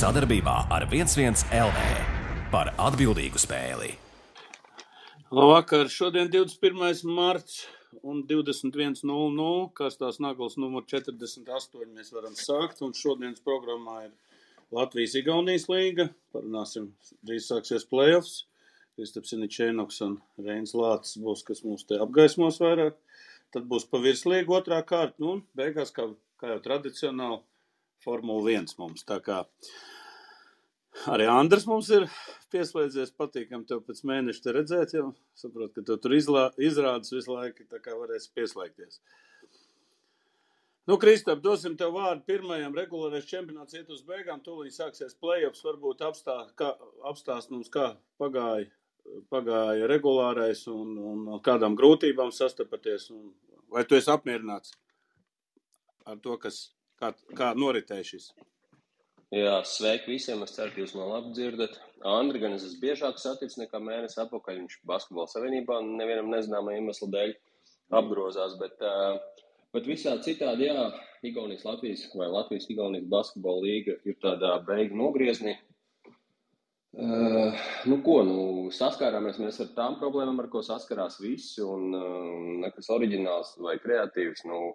Sadarbībā ar 11 LV par atbildīgu spēli. Labvakar, šodien 21. marts un 21.00. Kastās naglas numur 48 mēs varam sākt. Un šodienas programmā ir Latvijas-Igaunijas līga. Parunāsim, drīz sāksies playoffs. Kristaps Iničēnoks un Reins Lācis būs, kas mums te apgaismos vairāk. Tad būs pa virslīgu otrā kārta, nu, beigās, kā, kā jau tradicionāli, Formula 1 mums. Tā kā arī Andrs mums ir pieslēdzies, patīkam tev pēc mēneša te redzēt, jau saprot, ka tev tur izlā, izrādes visu laiku, tā kā varēsi pieslēgties. Nu, Kristap, dosim tev vārdu pirmajam regulārais čempionāts iet uz beigām, tūlīt sāksies play-offs, varbūt apstā, kā, apstāst mums, kā pagāja pagāja regulārais un, un kādām grūtībām sastapaties? Un, vai tu esi apmierināts ar to, kas, kā, kā noritēja šis? Jā, sveiki visiem. Es ceru, ka jūs man labi dzirdat. Andri gan es esmu biežāk saticis nekā mēnesi atpakaļ. Viņš basketbola savienībā nevienam nezināmā iemesla dēļ apgrozās. Bet, bet visā citādi, jā, Igaunijas Latvijas vai Latvijas Igaunijas basketbola līga ir tādā beigu nogriezni. Uh, nu, ko, nu, saskārāmies mēs ar tām problēmām, ar ko saskarās visi, un uh, nekas oriģināls vai kreatīvs. Nu,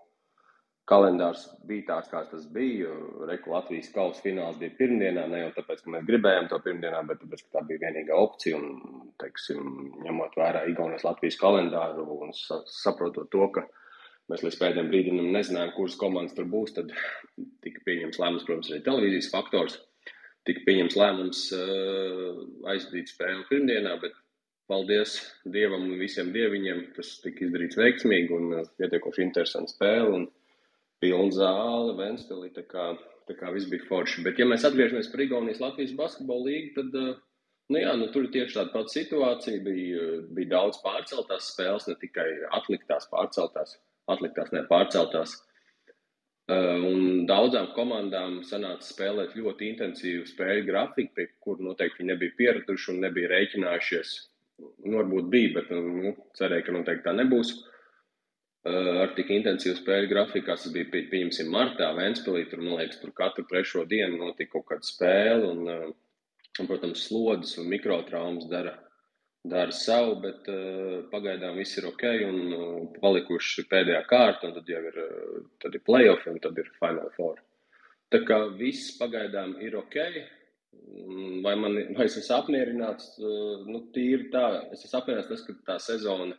kalendārs bija tāds, kāds tas bija. Reku Latvijas kausa fināls bija pirmdienā, ne jau tāpēc, ka mēs gribējām to pirmdienā, bet tāpēc, ka tā bija vienīgā opcija. Un, teiksim, ņemot vērā Igaunijas Latvijas kalendāru un sa saprotot to, ka mēs līdz pēdējiem brīdim nezinājām, kuras komandas tur būs, tad tika pieņems lēmums, protams, arī televīzijas faktors tika pieņems lēmums uh, aizdīt spēli pirmdienā, bet paldies Dievam un visiem dieviņiem. Tas tika izdarīts veiksmīgi un pietiekoši interesanti spēle un pilna zāle, Ventspilī, tā kā, tā kā viss bija forši. Bet ja mēs atgriežamies par Igaunijas Latvijas basketbolu līgu, tad, uh, nu jā, nu tur tieši tāda pati situācija. Bija, bija daudz pārceltās spēles, ne tikai atliktās pārceltās, atliktās, ne pārceltās. Uh, un daudzām komandām sanāca spēlēt ļoti intensīvu spēļu grafiku, pie kur noteikti viņi nebija pieraduši un nebija rēķinājušies. Nu, varbūt bija, bet nu, cerēju, ka noteikti tā nebūs. Uh, ar tik intensīvu spēļu grafiku, kas bija, pie, pieņemsim, martā, Ventspēlī, tur, man liekas, tur katru trešo dienu notika kaut kāda spēle, un, uh, un protams, slodzes un mikrotraumas dara dara savu, bet uh, pagaidām viss ir ok un uh, palikuši pēdējā kārta, un tad jau ir, tad ir playoff un tad ir Final Four. Tā kā viss pagaidām ir ok. Vai, man, vai es esmu apmierināts? Nu, tīri tā, es esmu apmierināts tas, ka tā sezona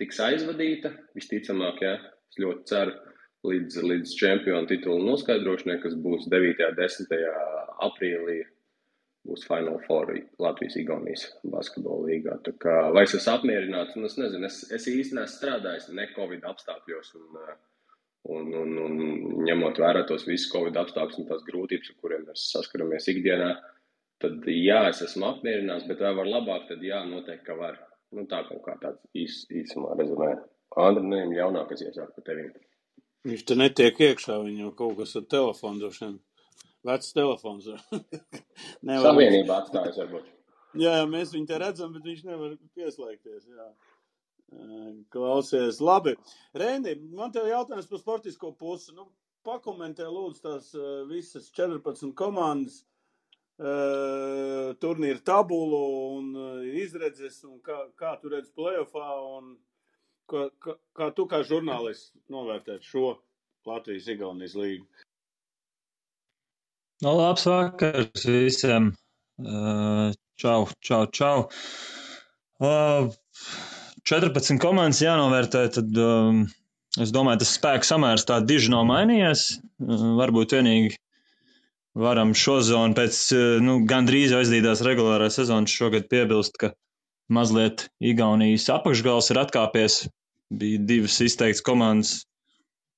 tiks aizvadīta. Visticamāk, jā, es ļoti ceru līdz, līdz čempionu titulu noskaidrošanai, kas būs 9. un 10. aprīlī būs Final Four Latvijas-Igaunijas basketbola līgā. Tā kā, vai es esmu apmierināts? Nu, es nezinu, es, es īstenībā strādājis ne Covid apstākļos. Un, un, un, un ņemot vērā tos visus Covid apstākļus un tās grūtības, ar kuriem mēs saskaramies ikdienā, tad jā, es esmu apmierināts, bet vai var labāk, tad jā, noteikti, ka var. Nu, tā kaut kā tāds īs, īsumā rezumē. Andra, nu, jaunākais iesāk par tevi. Viņš te netiek iekšā, viņam kaut kas ar telefonu droši vien. Vecs telefons. nevar... Savienība atstājas varbūt. Jā, jā, mēs viņu te redzam, bet viņš nevar pieslēgties. Jā. Klausies, labi. Reini, man te jautājums par sportisko pusi. Nu, pakomentē lūdzu tās visas 14 komandas uh, turnīra tabulu un uh, izredzes un kā, kā tu redz playoffā un kā, kā, kā tu kā žurnālists novērtēt šo Latvijas-Igaunijas līgu? No, nu, labs vakars visiem. Čau, čau, čau. 14 komandas jānovērtē, tad um, es domāju, tas spēku samērs tā diži nav mainījies. Varbūt vienīgi varam šo zonu pēc nu, gandrīz aizdītās regulārās sezonas šogad piebilst, ka mazliet Igaunijas apakšgals ir atkāpies. Bija divas izteikts komandas,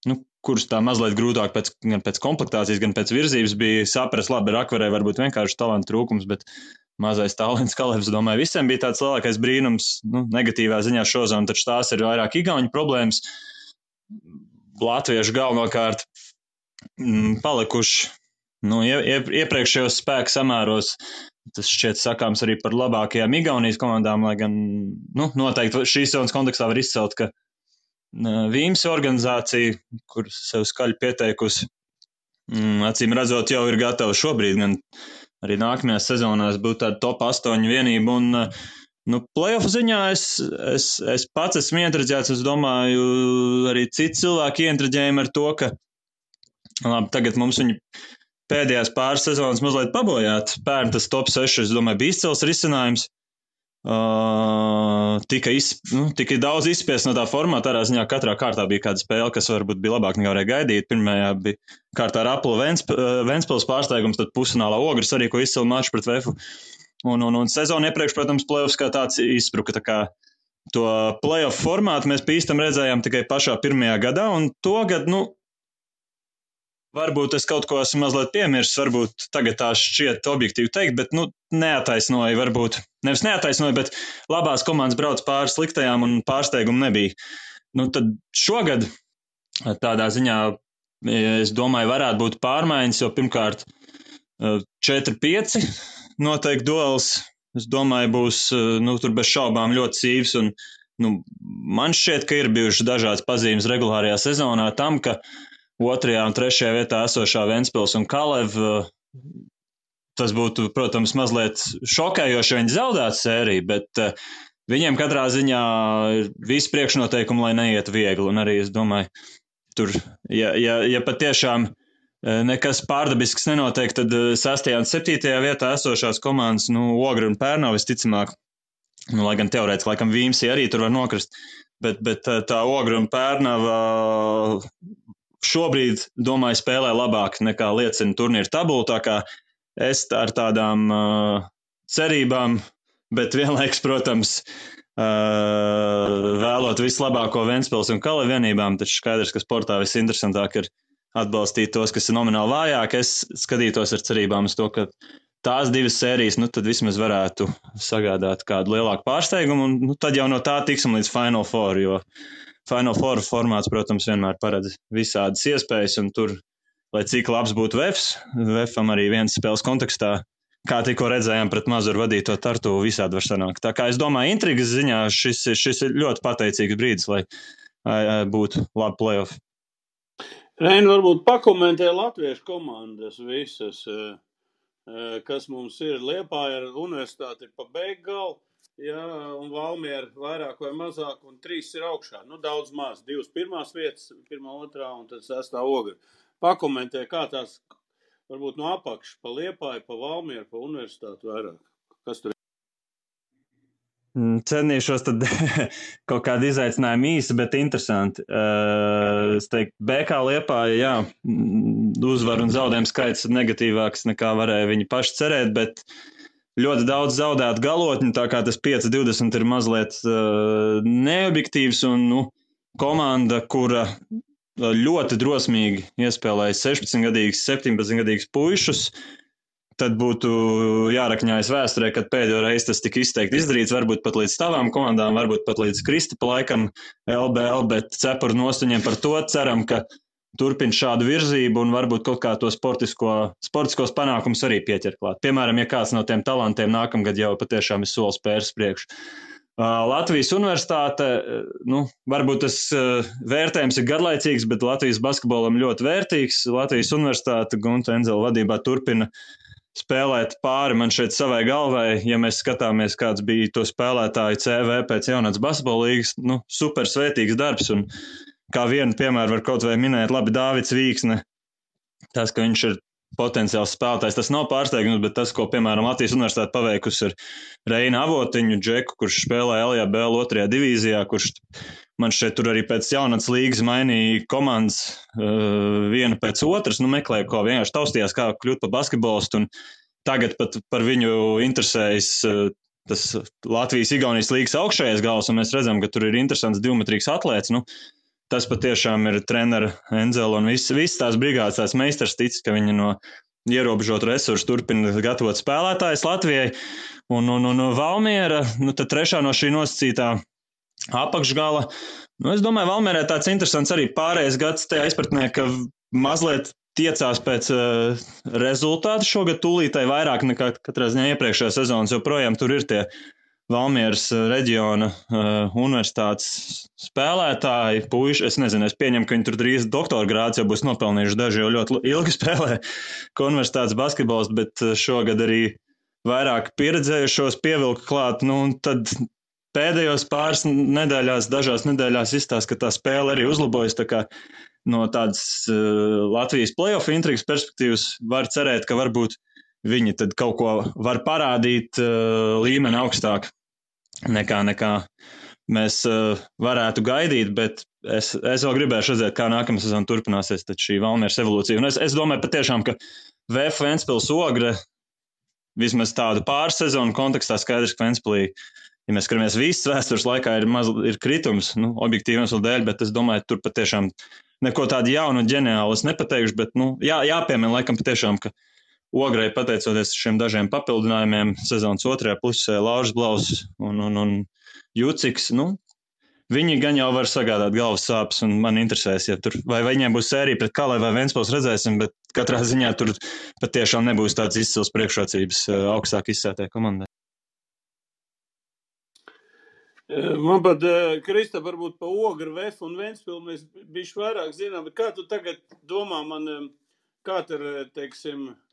nu, kurus tā mazliet grūtāk pēc, gan pēc komplektācijas, gan pēc virzības bija saprast, labi, rakvarē varbūt vienkārši talantu trūkums, bet mazais talants Kalevs, domāju, visiem bija tāds lielākais brīnums, nu, negatīvā ziņā šo zonu, taču tās ir vairāk igauņu problēmas. Latviešu galvenokārt m, palikuši nu, ie, iepriekšējos spēku samēros. Tas šķiet sakāms arī par labākajām Igaunijas komandām, lai gan nu, noteikti šīs zonas kontekstā var izcelt, ka Vīms organizācija, kur sev skaļi pieteikusi, mm, acīm redzot, jau ir gatava šobrīd gan arī nākamajās sezonās būt tāda top 8 vienība. Un, nu, playoff ziņā es, es, es pats esmu ietraģēts. Es domāju, arī citi cilvēki ietraģējumi ar to, ka labi, tagad mums viņi pēdējās pāris sezonas mazliet pabojāt. Pērn tas top 6, es domāju, bija izcils risinājums. Uh, tika, iz, nu, tika daudz izspiest no tā formāta. Tādā ziņā katrā kārtā bija kāda spēle, kas varbūt bija labāka nekā varēja gaidīt. Pirmajā bija kārtā ar Apple Vensp Ventspils pārsteigums, tad pusfinālā ogres arī, ko izcili maču pret Vefu. Un, un, un sezonu iepriekš, protams, playoffs kā tāds izspruka. Tā kā to playoff formātu mēs pīstam redzējām tikai pašā pirmajā gadā, un to gadu, nu, Varbūt es kaut ko esmu mazliet piemirsis, varbūt tagad tā šķiet objektīvi teikt, bet nu, neataisnoja, varbūt nevis neataisnoja, bet labās komandas brauc pāri sliktajām un pārsteigumu nebija. Nu, tad šogad tādā ziņā es domāju, varētu būt pārmaiņas, jo pirmkārt 4-5 noteikti duels, es domāju, būs nu, tur bez šaubām ļoti cīvs. Un, nu, man šķiet, ka ir bijušas dažādas pazīmes regulārajā sezonā tam, ka otrajā un trešajā vietā esošā Ventspils un Kalev. Eh, tas būtu, protams, mazliet šokējoši, ja viņi zaudētu sēriju, bet uh, viņiem katrā ziņā ir visi priekšnoteikumi, lai neietu viegli. Un arī es domāju, tur, ja, ja, ja patiešām uh, nekas pārdabisks nenotiek, tad 6. un 7. vietā esošās komandas, nu, Ogri un Pērnā visticamāk, nu, lai gan teorētiski, laikam, Vīmsī arī tur var nokrist, bet, bet tā Ogri un Pērnava šobrīd, domāju, spēlē labāk nekā liecina turnīra tabula. Tā kā es ar tādām uh, cerībām, bet vienlaikus, protams, uh, vēlot vislabāko Vēnspils un Kala vienībām, taču skaidrs, ka sportā visinteresantāk ir atbalstīt tos, kas ir nomināli vājāk. Es skatītos ar cerībām uz to, ka tās divas sērijas, nu, tad vismaz varētu sagādāt kādu lielāku pārsteigumu, un nu, tad jau no tā tiksim līdz Final Four, jo Final Four formāts, protams, vienmēr paredz visādas iespējas, un tur, lai cik labs būtu Vefs, Vefam arī viens spēles kontekstā, kā tikko redzējām pret Mazuru vadīto tartu, visādi var sanākt. Tā kā es domāju, intrigas ziņā šis, šis ir ļoti pateicīgs brīdis, lai būtu labi playoff. Reini, varbūt pakomentē latviešu komandas visas, kas mums ir Liepāja ar universitāti pa beiggalu Jā, un Valmiera vairāk vai mazāk, un trīs ir augšā. Nu, daudz maz. Divas pirmās vietas, pirmā, otrā un tad sestā ogra. Pakomentē, kā tās varbūt no apakšas, pa Liepāju, pa Valmieru, pa universitāti vairāk. Kas tur ir? Mm, cenīšos tad kaut kādu izaicinājumu īsi, bet interesanti. Uh, es teiktu, BK Liepāja, jā, mm, uzvaru un zaudējumu skaits negatīvāks nekā varēja viņi paši cerēt, bet uh, ļoti daudz zaudētu galotņu, tā kā tas 5-20 ir mazliet uh, neobjektīvs un nu, komanda, kura ļoti drosmīgi iespēlēja 16-gadīgus, 17-gadīgus puišus. Tad būtu jārakņājas vēsturē, kad pēdējo reizi tas tika izteikti izdarīts. Varbūt pat līdz tavām komandām, varbūt pat līdz Kristapa laikam, LBL, bet cepuru nostuņiem par to ceram, ka turpina šādu virzību un varbūt kaut kā to sportisko, sportiskos panākumus arī pieķer klāt. Piemēram, ja kāds no tiem talantiem nākamgad jau patiešām ir solis pērs priekš. Latvijas universitāte, nu, varbūt tas vērtējums ir garlaicīgs, bet Latvijas basketbolam ļoti vērtīgs. Latvijas universitāte Gunta Enzela vadībā turpina spēlēt pāri man šeit savai galvai. Ja mēs skatāmies, kāds bija to spēlētāju CV pēc jaunatnes basketbola līgas, nu, super svētīgs darbs. Un, uh, kā vienu piemēru var kaut vai minēt, labi, Dāvids Vīksne. Tas, ka viņš ir potenciāls spēlētājs, tas nav pārsteigums, bet tas, ko, piemēram, Latvijas Universitāte paveikusi ar Reina Avotiņu, Džeku, kurš spēlē LJBL otrajā divīzijā, kurš man šeit tur arī pēc jaunatnes līgas mainīja komandas uh, viena pēc otras, nu meklēja, ko vienkārši taustījās, kā kļūt par basketbolistu, un tagad pat par viņu interesējas uh, tas Latvijas-Igaunijas līgas augšējais gals, un mēs redzam, ka tur ir interesants divmetrīgs atlēts. Nu, tas patiešām ir treneris Enzela un viss, viss tās brigādes, tās meistars tic, ka viņi no ierobežotu resursu turpina gatavot spēlētājus Latvijai. Un, un, un Valmiera, nu tad trešā no šī nosacītā apakšgala. Nu, es domāju, Valmierē tāds interesants arī pārējais gads tajā izpratnē, ka mazliet tiecās pēc uh, rezultātu šogad tūlītai vairāk nekā katrā ziņā iepriekšējā sezonas, jo projām tur ir tie Valmieras reģiona uh, universitātes spēlētāji, puiši. Es nezinu, es pieņemu, ka viņi tur drīz doktora grāds jau būs nopelnījuši. Daži jau ļoti ilgi spēlē universitātes basketbols, bet šogad arī vairāk pieredzējušos pievilka klāt. Nu, tad pēdējos pāris nedēļās, dažās nedēļās izstāsta, ka tā spēle arī uzlabojas. Tā no tādas uh, Latvijas playoff intrigas perspektīvas var cerēt, ka varbūt viņi kaut ko var parādīt uh, līmeni augstāk nekā, nekā mēs uh, varētu gaidīt. Bet es, es vēl gribēju redzēt, kā nākamā sezona turpināsies šī Valmieras evolūcija. Un es, es domāju patiešām, ka VF Ventspils ogre vismaz tādu pārsezonu kontekstā skaidrs, ka Ventspilī, ja mēs skatāmies visas vēstures laikā, ir, maz, ir kritums, nu, objektīvi iemeslu dēļ, bet es domāju, tur patiešām neko tādu jaunu un ģeniālu es nepateikšu, bet nu, jā, jāpiemina laikam patiešām, ka Ograi pateicoties šiem dažiem papildinājumiem, sezonas otrajā pusē Lauris Blaus un, un, un Juciks, nu, viņi gan jau var sagādāt galvas sāpes, un man interesēs, ja tur, vai viņiem būs sērija pret Kalai vai Ventspils redzēsim, bet katrā ziņā tur patiešām nebūs tāds izcils priekšrocības eh, augstāk izsētē komandai. Eh, man pat, eh, Krista, varbūt pa ogru, vefu un Ventspilu mēs bišķi vairāk zinām, bet kā tu tagad domā man, kā tur, teiksim, Eh,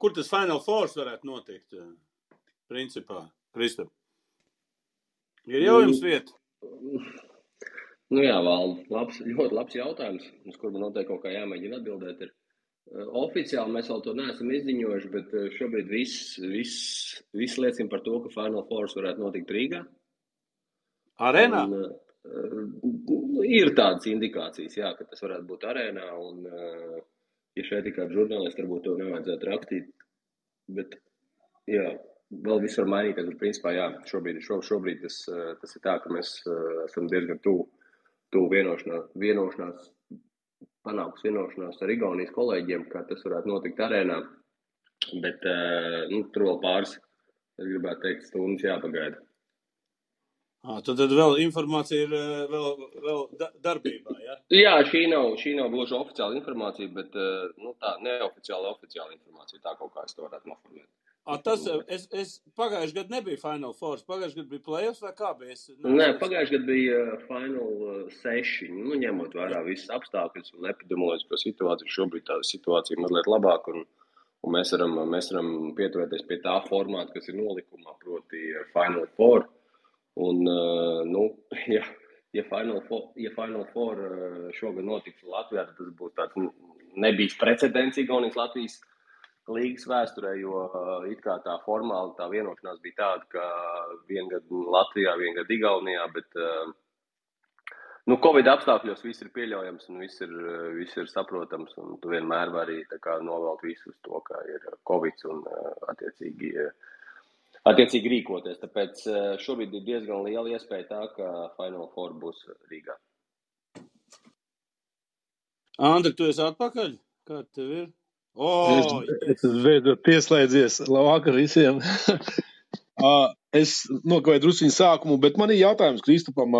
kur tas Final Force varētu notikt? Eh, principā, Kristap. Ir jau jums Nu, vieta? nu jā, Val, labs, ļoti labs jautājums, uz kuru man noteikti kaut kā jāmēģina atbildēt. Ir. Eh, Oficiāli mēs vēl to neesam izziņojuši, bet eh, šobrīd viss, viss, viss liecina par to, ka Final Force varētu notikt Rīgā. Arēnā? Un, uh, ir tādas indikācijas, jā, ka tas varētu būt arēnā. Un, uh, ja šeit ir kāds žurnālists, varbūt to nevajadzētu rakstīt. Bet, jā, vēl viss var mainīties. Bet, principā, jā, šobrīd, šo, šobrīd tas, uh, tas ir tā, ka mēs uh, esam diezgan tuvu tuvu vienošanās, vienošanās, panāks vienošanās ar Igaunijas kolēģiem, ka tas varētu notikt arēnā. Bet uh, nu, tur vēl pāris, es gribētu teikt, stundas jāpagaida. À, tad, tad vēl informācija ir vēl, vēl da- darbībā. Ja? Jā, šī nav, šī nav gluži oficiāla informācija, bet uh, nu, tā neoficiāla, oficiāla informācija. Tā kaut kā es to varētu noformulēt. À, tas, es, es pagājušajā gadā nebija Final Force, pagājušajā gadā bija playoffs vai kā bija? Es, Nē, pagājušajā gadā bija uh, Final uh, 6. Nu, ņemot vērā visas apstākļus un epidemioloģisko situāciju, šobrīd tā situācija ir mazliet labāka. Un, un mēs, varam, mēs varam pieturēties pie tā formāta, kas ir nolikumā, proti, uh, Final Four. Un, uh, nu, ja, ja Final Four, ja Final Four uh, šogad notiks Latvijā, tad tas būs tāds nu, nebijis precedents Igaunijas Latvijas līgas vēsturē, jo uh, it kā tā formāli tā vienošanās bija tāda, ka vienu gadu Latvijā, vienu gadu Igaunijā, bet nu, Covid apstākļos viss ir pieļaujams un viss ir, viss ir saprotams. Un tu vienmēr vari novelt visu uz to, ka ir Covid un attiecīgi, uh, attiecīgi rīkoties. Tāpēc uh, šobrīd ir diezgan liela iespēja tā, ka Final Four būs Rīgā. Andri, tu esi atpakaļ? Kā tev ir? O, Es, beidzot pieslēdzies. Labvakar visiem. Es nokavēju drusku sākumu, bet man ir jautājums Kristupam.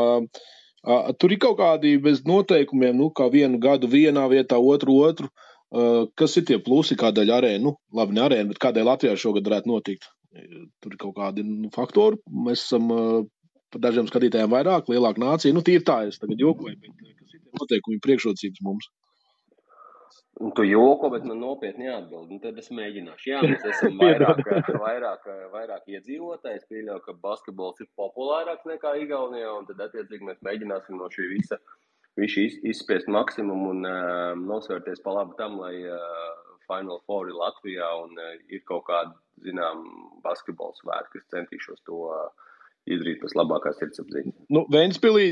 Tur ir kaut kādi bez noteikumiem, nu, kā vienu gadu vienā vietā, otru otru. Kas ir tie plusi, kādēļ arēna, nu, labi, ne arēna, bet kādēļ Latvijā šogad varētu notikt? Tur ir kaut kādi nu, faktori. Mēs esam par dažiem skatītājiem vairāk, lielāka nācija. Nu, tīri tā, es tagad jokoju, bet kas ir tie noteikumi, priekšrocības mums? Un tu joko, bet man nopietni jāatbild. Un tad es mēģināšu. Jā, mēs esam vairāk, vairāk, vairāk iedzīvotāji. Es pieļauju, ka basketbols ir populārāks nekā Igaunijā. Un tad, attiecīgi, mēs mēģināsim no šī visa, visa iz- izspiest maksimumu un uh, nosvērties pa labu tam, lai uh, Final Four ir Latvijā un uh, ir kaut kāda, zinām, basketbola svētki, kas centīšos to uh, izdarīt pēc labākās sirdsapziņas. Nu, Vēnspīlī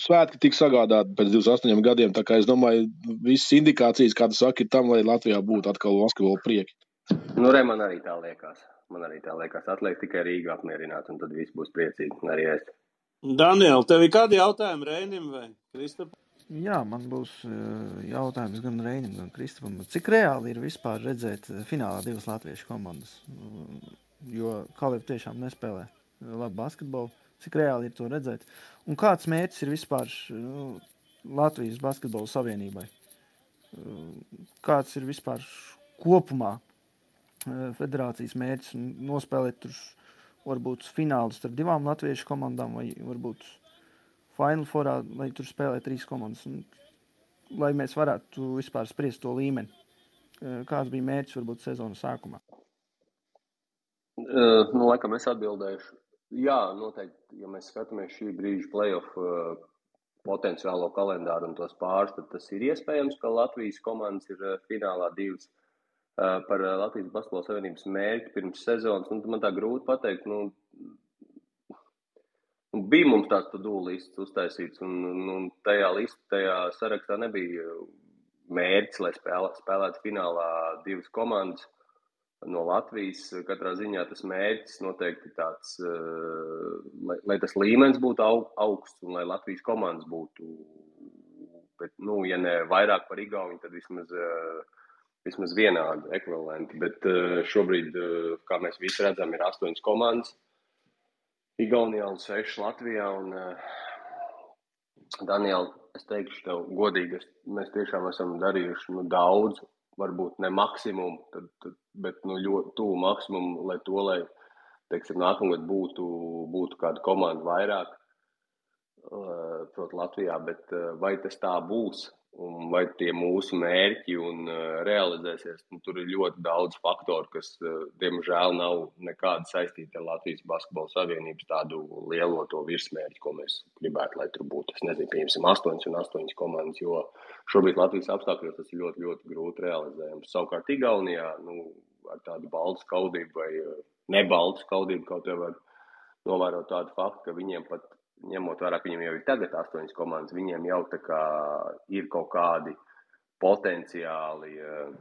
svētki tika sagādāti pēc 28 gadiem. Tā kā es domāju, visas indikācijas, kā tu saki, ir tam, lai Latvijā būtu atkal basketbola prieki. Nu, re, man arī tā liekas. Man arī tā liekas. Atliek tikai Rīgā apmierināt, un tad viss būs priecīgi. Arī es. Daniel, tev ir kādi jautājumi Rēnim vai Kristapam? Jā, man būs eh, jautājums gan Reinim, gan Kristupam. Cik reāli ir vispār redzēt eh, finālā divas latviešu komandas? Mm, Jo Kalniņš tiešām nespēlē eh, labu basketbolu. Cik reāli ir to redzēt? Un kāds mērķis ir vispār nu, Latvijas Basketbola Savienībai? Kāds ir vispār kopumā federācijas mērķis nospēlēt tur varbūt fināls starp divām latviešu komandām, vai varbūt Final Fourā, lai tur spēlē trīs komandas. Un, lai mēs varētu vispār spriest to līmeni. Kāds bija mērķis varbūt sezonas sākumā? Uh, nu, laikam es atbildēšu. Jā, noteikti, ja mēs skatāmies šī brīža playoff uh, potenciālo kalendāru un tos pāris, tad tas ir iespējams, ka Latvijas komandas ir uh, finālā divas par Latvijas Basketbola Savienības mērķi pirms sezonas. Un man tā grūti pateikt, nu, nu bija mums tāds to-do lists uztaisīts, un, un, un tajā listā, tajā sarakstā nebija mērķis, lai spēlē, spēlētu finālā divas komandas no Latvijas. Katrā ziņā tas mērķis noteikti tāds, eh, lai, lai tas līmenis būtu augsts un lai Latvijas komandas būtu, bet, nu, ja ne vairāk par Igauni, tad vismaz, eh, vismaz vienādi ekvivalenti. Bet eh, šobrīd, kā mēs visi redzam, ir astoņas komandas. Igaunijā un seši Latvijā. Un, Daniel, es teikšu tev godīgi, mēs tiešām esam darījuši nu, daudz varbūt ne maksimumu, tad, tad, bet nu, ļoti tuvu maksimumu, lai to, lai teiksim, nākamgad būtu, būtu kāda komanda vairāk, uh, proti, Latvijā. Bet uh, vai tas tā būs? Un vai tie mūsu mērķi un, uh, realizēsies. Nu, tur ir ļoti daudz faktoru, kas, uh, diemžēl, nav nekādi saistīti ar Latvijas Basketbola Savienības tādu lielo to virsmērķi, ko mēs gribētu, lai tur būtu. Es nezinu, pieņemsim, 8 un 8 komandas, jo šobrīd Latvijas apstākļos tas ir ļoti, ļoti grūti realizējams. Savukārt, Igaunijā nu, ar tādu baltu skaudību vai uh, nebaltu skaudību kaut kā var novērot tādu faktu, ka viņiem pat ņemot vērā, ka viņiem jau ir tagad astoņas komandas, viņiem jau ir kaut kādi potenciāli uh,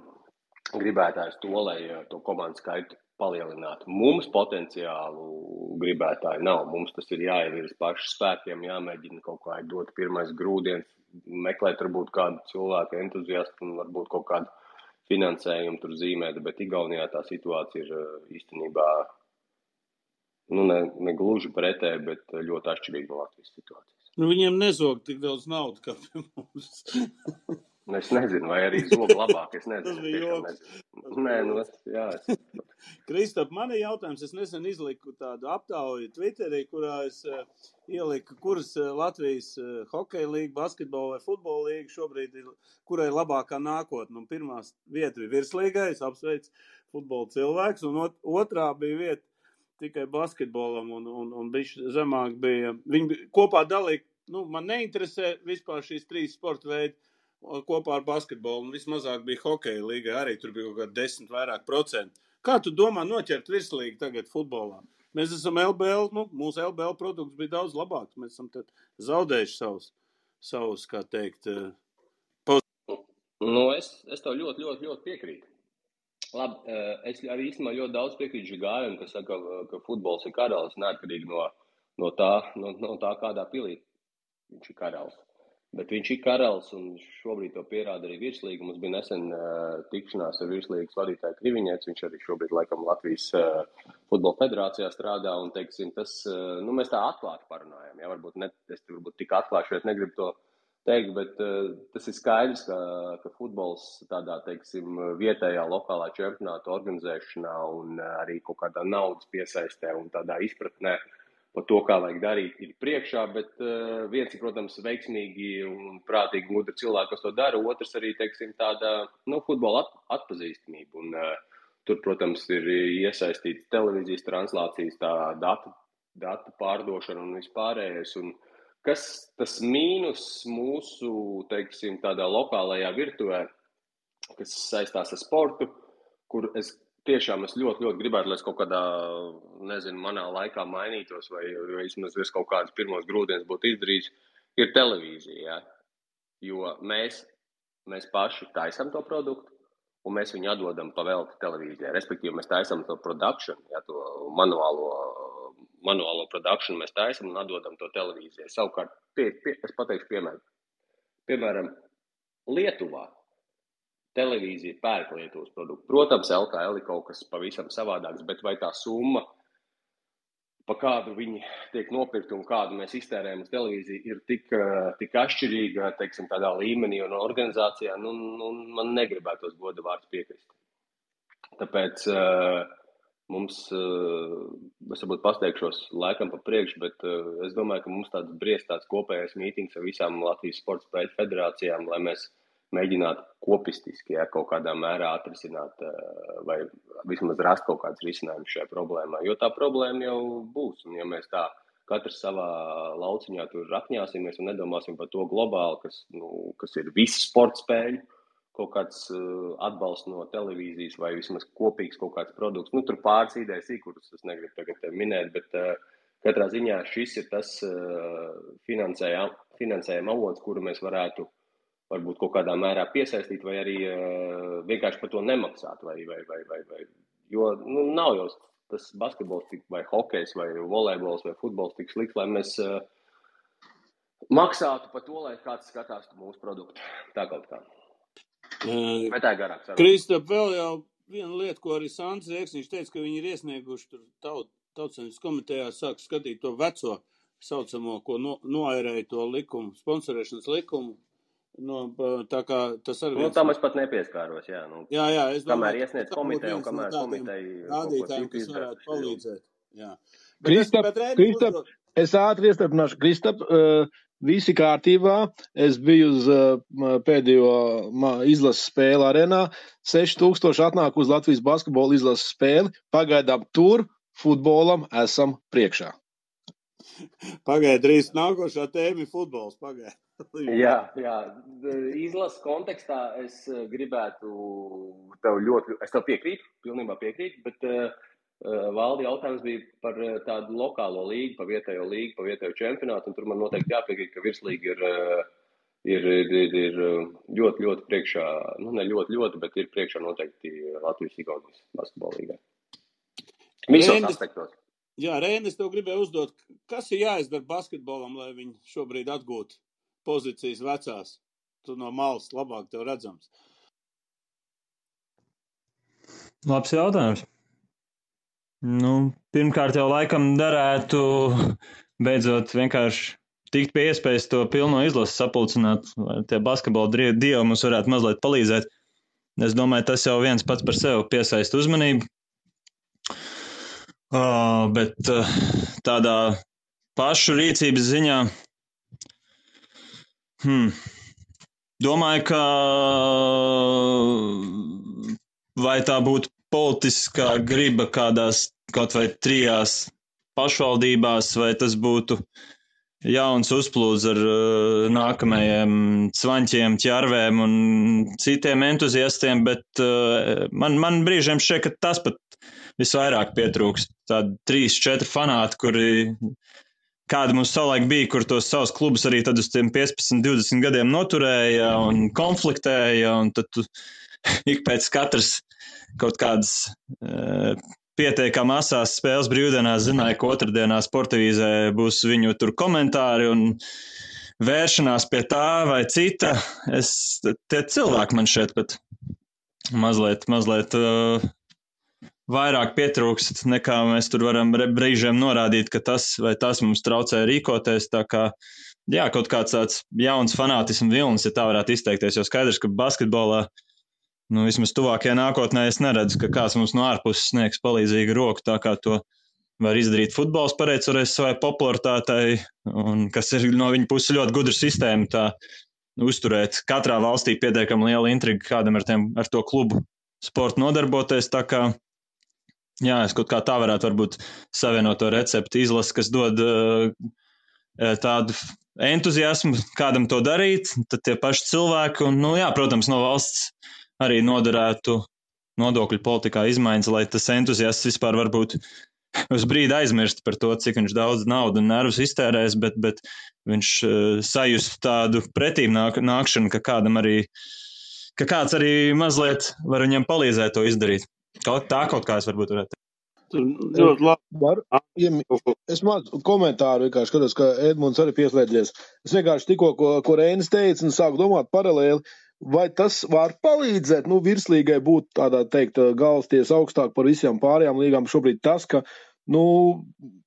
gribētājs to, lai uh, to komandu skaitu palielinātu. Mums potenciālu gribētāju nav. Mums tas ir jāievirz pašu spēkiem, jāmēģina kaut kā dot pirmais grūdienis, meklēt varbūt kādu cilvēku entuziastu un varbūt kaut kādu finansējumu tur zīmēt, bet Igaunijā tā situācija ir uh, īstenībā nu, ne, ne gluži pretēji, bet ļoti atšķirīgi no Latvijas situācijas. Nu, viņiem nezog tik daudz naudas kā pie mums. es nezinu, vai arī zog labāk. Es nezinu, Tas bija joks. Nē, nu, es, jā. Es... Kristap, man ir jautājums. Es nesen izliku tādu aptauju Twitterī, kurā es uh, ieliku, kuras uh, Latvijas uh, hokeja līga, basketbola vai futbola līga šobrīd ir, kurai labākā nākotne. Un pirmā vieta bija virslīgais, apsveic futbola cilvēks, un ot otrā bija vieta tikai basketbolam, un, un, un bija zemāk. Bija. Viņi kopā dalīja, nu, man neinteresē vispār šīs trīs sporta veidi kopā ar basketbolu, un vismazāk bija hokeja līga, arī tur bija kaut kādi desmit vairāk procenti. Kā tu domā noķert virslīgi tagad futbolā? Mēs esam LBL, nu, mūsu LBL produkts bija daudz labāks, mēs esam zaudējuši savus, savus, kā teikt, eh, pozīcijas. Nu, es, es tev ļoti, ļoti, ļoti piekrītu. Labi, eh, es arī īstenībā ļoti daudz piekrītu Gājam, kas saka, ka futbols ir karalis neatkarīgi no, no, tā, no, no tā, kādā pilī viņš ir karalis. Bet viņš ir karalis un šobrīd to pierāda arī virslīga. Mums bija nesen uh, tikšanās ar virslīgas vadītāju Kriviņēts. Viņš arī šobrīd laikam Latvijas uh, futbola federācijā strādā. Un, teiksim, tas, uh, nu, mēs tā atklāti parunājam. Ja? Varbūt ne, es varbūt tik atklāti šeit negribu to teikt, bet uh, tas ir skaidrs, ka, ka futbols tādā teiksim, vietējā, lokālā čempionāta organizēšanā un uh, arī kaut kādā naudas piesaistē un tādā izpratnē par to, kā vajag darīt, ir priekšā. Bet uh, viens ir, protams, veiksmīgi un prātīgi gudri cilvēki, kas to dara, otrs arī teiksim, tāda nu, futbola at atpazīstamība. Un, uh, tur, protams, ir iesaistīts televīzijas translācijas, tā datu, datu pārdošana un vispārējais. Un, uh, Kas tas mīnus mūsu, teiksim, tādā lokālajā virtuvē, kas saistās ar sportu, kur es tiešām es ļoti, ļoti gribētu, lai es kaut kādā, nezinu, manā laikā mainītos, vai vismaz es kaut kādas pirmos grūdienas būtu izdarījis, ir televīzija. Ja? Jo mēs, mēs paši taisām to produktu, un mēs viņu atdodam pa velti televīzijai. Respektīvi, mēs taisām to produkciju, ja, to manuālo manuālo produkciju mēs taisām un atdodam to televīzijai. Savukārt, pie, pie, es pateikšu piemēru. Piemēram, Lietuvā televīzija pērk Lietuvas produktu. Protams, LKL ir kaut kas pavisam savādāks, bet vai tā summa, pa kādu viņi tiek nopirkti un kādu mēs iztērējam uz televīziju, ir tik, tik atšķirīga, teiksim, tādā līmenī un organizācijā, nu, nu man negribētos goda vārds piekrist. Tāpēc uh, Mums, es varbūt pasteikšos laikam pa priekšu, bet es domāju, ka mums tāds briest tāds kopējais mītings ar visām Latvijas sporta spēļu federācijām, lai mēs mēģinātu kopistiski ja, kaut kādā mērā atrisināt vai vismaz rast kaut kādus risinājumus šajā problēmā. Jo tā problēma jau būs. Un ja mēs tā katrs savā lauciņā tur rakņāsimies un nedomāsim par to globāli, kas, nu, kas ir visi sporta spēļu kaut kāds uh, atbalsts no televīzijas vai vismaz kopīgs kaut kāds produkts. Nu, tur pāris idejas, kuras es negribu tagad minēt, bet uh, katrā ziņā šis ir tas uh, finansējuma finansējuma avots, kuru mēs varētu varbūt kaut kādā mērā piesaistīt, vai arī uh, vienkārši par to nemaksāt. Vai, vai, vai, vai, vai. Jo nu, nav jau tas basketbols, vai hokejs, vai volejbols, vai futbols tik slikts, lai mēs uh, maksātu par to, lai kāds skatās mūsu produktu. Tā kaut kā. Vai tā ir garāk? Kristap, vēl jau viena lieta, ko arī Sants Rieksniņš teica, ka viņi ir iesnieguši tur taut, tautsaimnes komitejā sāk skatīt to veco saucamo, ko no, noairēja to likumu, sponsorēšanas likumu. No, tā kā tas arī. Nu, tam es pat nepieskāros, jā. Nu, jā, jā, es domāju. Kamēr iesniedz komiteja un kamēr komiteja. Rādītājiem, kas varētu palīdzēt. Jā. Kristap, Kristap, es ātri iestarpināšu. Kristap, uh, Visi kārtībā. Es biju uz uh, pēdējo izlases spēli arēnā. 6000 atnāk uz Latvijas basketbola izlases spēli. Pagaidām tur futbolam esam priekšā. Pagaidiet, drīz nākošā tēma ir futbols. Pagaidiet. jā, jā, izlases kontekstā es gribētu tev ļoti, es tev piekrītu, pilnībā piekrītu, bet uh, Eh, valdi jautājums bija par eh, tādu lokālo līgu, par vietējo līgu, par vietējo čempionātu. Tur man noteikti jāpiekrīt, ka virslīga ir, eh, ir, ir, ir, ļoti, ļoti priekšā, nu ne ļoti, ļoti, bet ir priekšā noteikti Latvijas-Igaunijas basketbola līgā. Visos aspektos. Jā, Rēnis, tev gribēju uzdot, kas ir jāizdara basketbolam, lai viņi šobrīd atgūtu pozīcijas vecās? Tu no malas labāk tev redzams. Labs jautājums. Nu, pirmkārt, jau laikam darētu beidzot vienkārši tikt pie iespējas to pilno izlasi sapulcināt, lai tie basketbola dievi mums varētu mazliet palīdzēt. Es domāju, tas jau viens pats par sevi piesaista uzmanību. Uh, bet uh, tādā pašu rīcības ziņā, hmm, domāju, ka vai tā būtu politiskā griba kādās kaut vai trijās pašvaldībās, vai tas būtu jauns uzplūds ar uh, nākamajiem cvaņķiem, ķervēm un citiem entuziastiem, bet uh, man, man brīžiem šķiet, ka tas pat visvairāk pietrūkst. Tādi trīs, četri fanāti, kuri kāda mums savulaik bija, kur tos savus klubus arī uz tiem 15, 20 gadiem noturēja un konfliktēja, un tad tu ik pēc katras kaut kādas uh, pietiekami asās spēles brīvdienās zināja, ka otrdienā sportivīzē būs viņu tur komentāri un vēršanās pie tā vai cita. Es, tie cilvēki man šeit pat mazliet, mazliet uh, vairāk pietrūkst, nekā mēs tur varam brīžiem norādīt, ka tas vai tas mums traucē rīkoties. Tā kā jā, kaut kāds tāds jauns fanātismu vilnis, ja tā varētu izteikties, jo skaidrs, ka basketbolā uh, nu, vismaz tuvākajā nākotnē es neredzu, ka kāds mums no ārpuses sniegs palīdzīgu roku, tā kā to var izdarīt futbols, pateicoties savai popularitātei, un kas ir no viņa puses ļoti gudra sistēma. Tā, uzturēt katrā valstī pietiekami liela intriga, kādam ar, tiem, ar to klubu sportu nodarboties. Tā kā jā, es kaut kā tā varētu varbūt savienot to recepti, izlasi, kas dod uh, tādu entuziasmu, kādam to darīt, tad tie paši cilvēki, un, nu, jā, protams, no valsts arī noderētu nodokļu politikā izmaiņas, lai tas entuziasts vispār varbūt uz brīdi aizmirst par to, cik viņš daudz naudas un nervus iztērēs, bet, bet viņš uh, sajust tādu pretīm nāk, nākšanu, ka kādam arī, ka kāds arī mazliet var viņam palīdzēt to izdarīt. Kaut tā kaut kā es varbūt varētu. Ļoti labi. Es mācu komentāru, vienkārši skatos, ka Edmunds arī pieslēdzies. Es vienkārši tikko, ko, ko Reinis teica, un sāku domāt paralēli vai tas var palīdzēt nu, virslīgai būt tādā teikt, galvasties augstāk par visām pārējām līgām šobrīd tas, ka nu,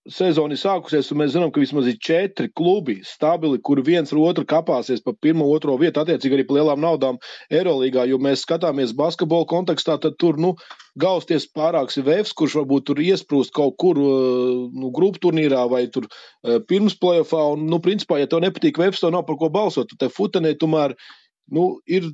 sezona ir sākusies, un mēs zinām, ka vismaz ir četri klubi stabili, kur viens otru kapāsies pa pirmo, otro vietu, attiecīgi arī par lielām naudām Eirolandā. Jo mēs skatāmies basketbola kontekstā, tad tur nu, gausties pārāks ir Vēfs, kurš varbūt tur iesprūst kaut kur nu, grupu turnīrā vai tur pirms playoffā. Un, nu, principā, ja tev nepatīk Vēfs, tev nav par ko balsot. Tad futenē tomēr nu, ir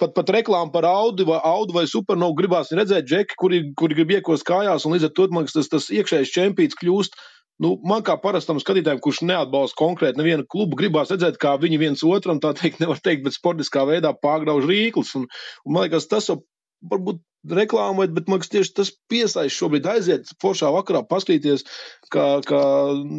pat, pat reklāmu par Audi vai, Audi vai Supernovu gribās redzēt, džeki, kuri, kuri grib iekos kājās, un līdz ar to man tas, tas iekšējais čempions kļūst. Nu, man kā parastam skatītājam, kurš neatbalsta konkrēti nevienu klubu, gribās redzēt, kā viņi viens otram, tā teikt, nevar teikt, bet sportiskā veidā pārgrauž rīklis. Un, un man liekas, tas jau varbūt reklāmot, bet man liekas, tieši tas piesaista šobrīd aiziet foršā vakarā, paskatīties, kā, kā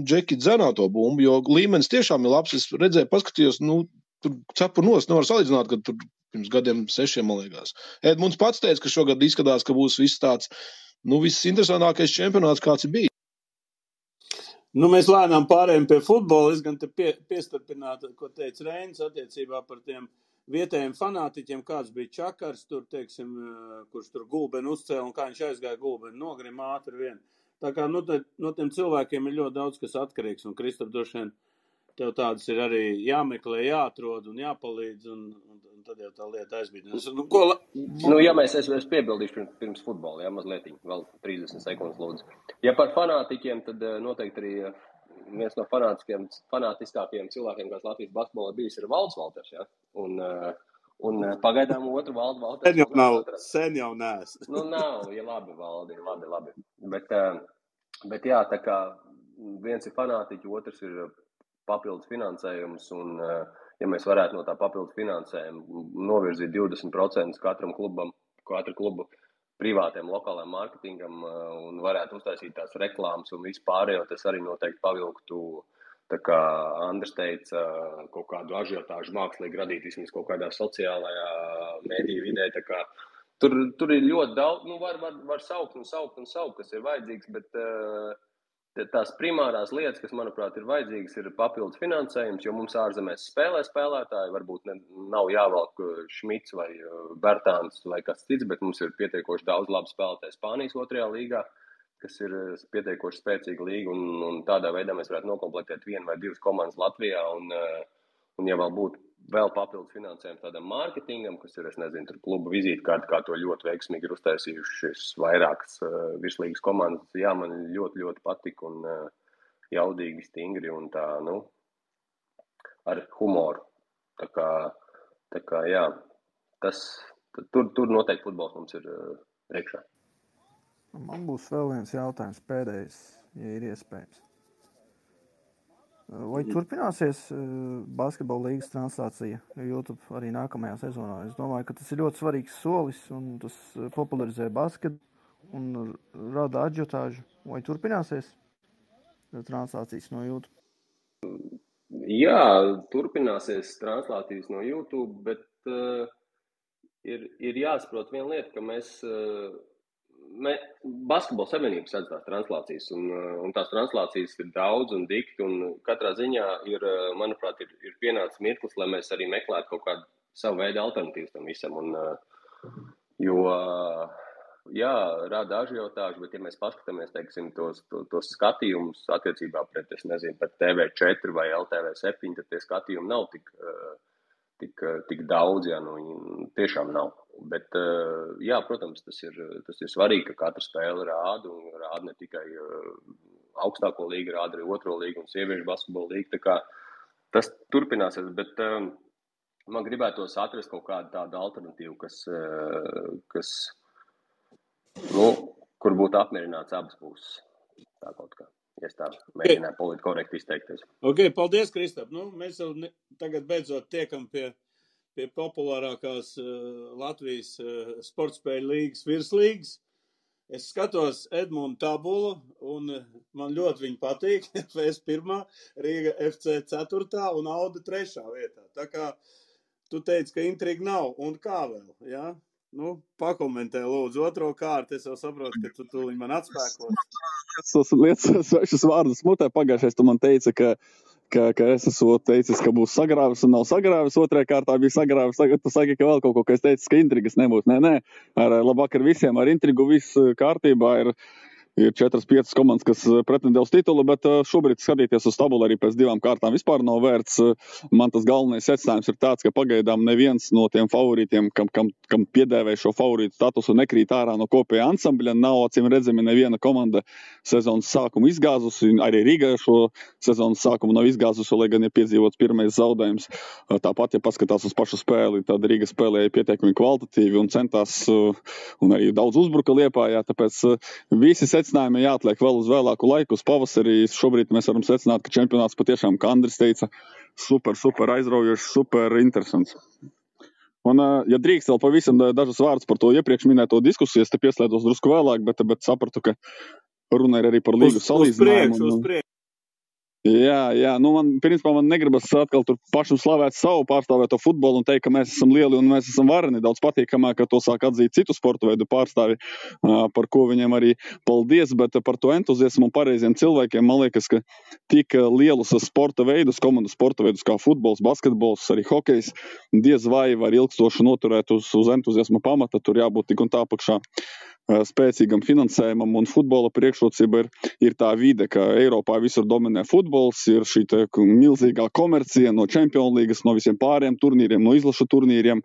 džeki dzenā to bumbu, jo līmenis tiešām ir labs. Es redzēju, paskatījos, nu, tur cepur nos, nevar salīdzināt, ka tur pirms gadiem, sešiem, man liekas. Edmunds pats teica, ka šogad izskatās, ka būs viss tāds, nu, viss interesantākais čempionāts, kāds ir bijis. Nu, mēs lēnām pārējām pie futbola. Es gan te pie, piestarpinātu, ko teica Reinis attiecībā par tiem vietējiem fanātiķiem, kāds bija Čakars, tur, teiksim, kurš tur gulbeni uzcēla un kā viņš aizgāja gulbeni, nogrima ātri vien. Tā kā nu, te, no tiem cilvēkiem ir ļoti daudz, kas atkarīgs, un Kristap droši vien tev tādas ir arī jāmeklē, jāatrod un jāpalīdz, un, un, un tad jau tā lieta aizbīdinās. Nu, ko la... nu, ja mēs, es, es piebildīšu pirms, pirms futbola, jā, mazliet, vēl 30 sekundes lūdzu. Ja par fanātiķiem, tad noteikti arī viens no fanātiskākajiem cilvēkiem, kas Latvijas basketbolā bijis, ir Valds Valters, jā. Un, un pagaidām otru valdu Valters. Sen jau nav, sen jau nēs. nu, nav, ja labi valdi, labi, labi. Bet, bet jā, tā kā viens ir fanātiķi, otrs ir papildus finansējums. Un, eh, ja mēs varētu no tā papildus finansējuma novirzīt 20% katram klubam, katru klubu privātiem lokālajiem mārketingam eh, un varētu uztaisīt tās reklāmas un vispārējo, tas arī noteikti pavilktu. Tā kā Andris teica, kaut kādu ažiotāžu mākslīgi radīt vismaz kaut kādā sociālajā mēdīju vidē. Tur, tur ir ļoti daudz, nu, var, var, var saukt un saukt un saukt, kas ir vajadzīgs, bet uh, tās primārās lietas, kas, manuprāt, ir vajadzīgas, ir papildus finansējums, jo mums ārzemēs spēlē spēlētāji. Varbūt ne, nav jāvelk uh, Šmits vai uh, Bērtāns vai kas cits, bet mums ir pietiekoši daudz labu spēlētāju Spānijas otrajā līgā, kas ir uh, pietiekoši spēcīga līga. Un, un tādā veidā mēs varētu nokomplektēt vienu vai divas komandas Latvijā. Un, un ja vēl būtu vēl papildus finansējumu tādam mārketingam, kas ir, es nezinu, tur klubu vizītkārti, kā to ļoti veiksmīgi ir uztaisījušas vairākas uh, virslīgas komandas. Jā, man ļoti, ļoti patika un uh, jaudīgi, stingri un tā, nu, ar humoru. Tā kā, tā kā jā, tas, tur, tur noteikti futbols mums ir uh, priekšā. Man būs vēl viens jautājums pēdējais, ja ir iespējams. Vai turpināsies eh, basketbola līnijas translācija YouTube arī nākamajā sezonā? Es domāju, ka tas ir ļoti svarīgs solis un tas eh, popularizē basketu un rada aģiotāžu. Vai turpināsies translācijas no YouTube? Jā, turpināsies translācijas no YouTube, bet uh, ir, ir jāsaprot viena lieta, ka mēs. Uh, Basketbola savienība sadz tās translācijas, un, uh, un tās translācijas ir daudz un dikti. Un katrā ziņā ir, uh, manuprāt, ir, ir pienācis mirklis, lai mēs arī meklētu kaut kādu savu veidu alternatīvu tam visam. Un, uh, jo, jā, rada ažiotāžu, bet ja mēs paskatāmies, teiksim, tos, tos, tos skatījumus attiecībā pret, nezinu, pret TV4 vai LTV7, tad tie skatījumi nav tik. Uh, tik, tik daudz, ja nu viņi tiešām nav. Bet, eh, jā, protams, tas ir, tas ir svarīgi, ka katra spēle rāda un rāda ne tikai eh, augstāko līgu, rāda arī otro līgu un sieviešu basketbolu līgu. Tas turpināsies, bet man gribētos atrast kaut kādu tādu alternatīvu, kas, kas nu, kur būtu apmierināts abas puses. Tā kaut kā. Ja tā mēģināja politi korekti izteikties. Ok, paldies, Kristap. Nu, mēs jau ne, tagad beidzot tiekam pie, pie populārākās uh, Latvijas uh, sportspēļu līgas virslīgas. Es skatos Edmundu tabulu, un man ļoti viņa patīk. FS 1, Rīga FC 4 un Auda 3 vietā. Tā kā tu teici, ka intriga nav, un kā vēl, jā? Ja? Nu, pakomentē, lūdzu, otro kārtu. Es jau saprotu, ka tu tūlīt man atspēkos. Tas lietas svešas vārdus mutē. Pagājušais tu man teici, ka, ka, ka es esmu teicis, ka būs sagrāvis un nav sagrāvis. Otrajā kārtā bija sagrāvis. Tagad tu saki, ka vēl kaut ko, ka es teicu, ka intrigas nebūs. Nē, nē, ar, labāk ar visiem, ar intrigu viss kārtībā ir. Ir 4-5 komandas, kas eh, pretendē uz titulu, bet eh, šobrīd skatīties uz tabulu arī pēc divām kārtām vispār nav vērts. Eh, man tas galvenais secinājums ir tāds, ka pagaidām neviens no tiem favorītiem, kam, kam, kam piedēvē šo favorītu statusu, nekrīt ārā no kopējā ansambļa. Nav acīm redzami neviena komanda sezonas sākumu izgāzusi. Arī Riga šo sezonas sākumu nav izgāzusi, lai gan ir piedzīvots pirmais zaudējums. Tāpat, ja paskatās uz pašu spēli, tad Riga spēlēja pietiekami kvalitatīvi un centās, un arī daudz uzbruka liepājā. Tāpēc visi secinājumi secinājumi jāatliek vēl uz vēlāku laiku, uz pavasarī. Šobrīd mēs varam secināt, ka čempionāts patiešām, kā Andris teica, super, super aizraujošs, super interesants. Un, ja drīkst vēl pavisam dažus vārdus par to iepriekš minēto diskusiju, es te pieslēdzos drusku vēlāk, bet, bet sapratu, ka runa ir arī par līgu salīdzinājumu. Uz priekšu, uz priekšu. Jā, jā. Nu, man, principā, man negribas atkal tur pašam slavēt savu pārstāvēto futbolu un teikt, ka mēs esam lieli un mēs esam vareni. Daudz patīkamāk, ka to sāk atzīt citu sporta veidu pārstāvi, par ko viņiem arī paldies. Bet par to entuziasmu un pareiziem cilvēkiem man liekas, ka tik lielus sporta veidus, komandu sporta veidus kā futbols, basketbols, arī hokejs, diez vai var ilgstoši noturēt uz, uz entuziasma pamata. Tur jābūt tik un tā apakšā spēcīgam finansējumam, un futbola priekšrocība ir, ir tā vide, ka Eiropā visur dominē futbols, ir šī milzīgā komercija no Champions League, no visiem pāriem turnīriem, no izlašu turnīriem,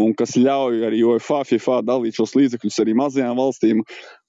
un kas ļauj arī UEFA, FIFA dalīt šos līdzekļus arī mazajām valstīm.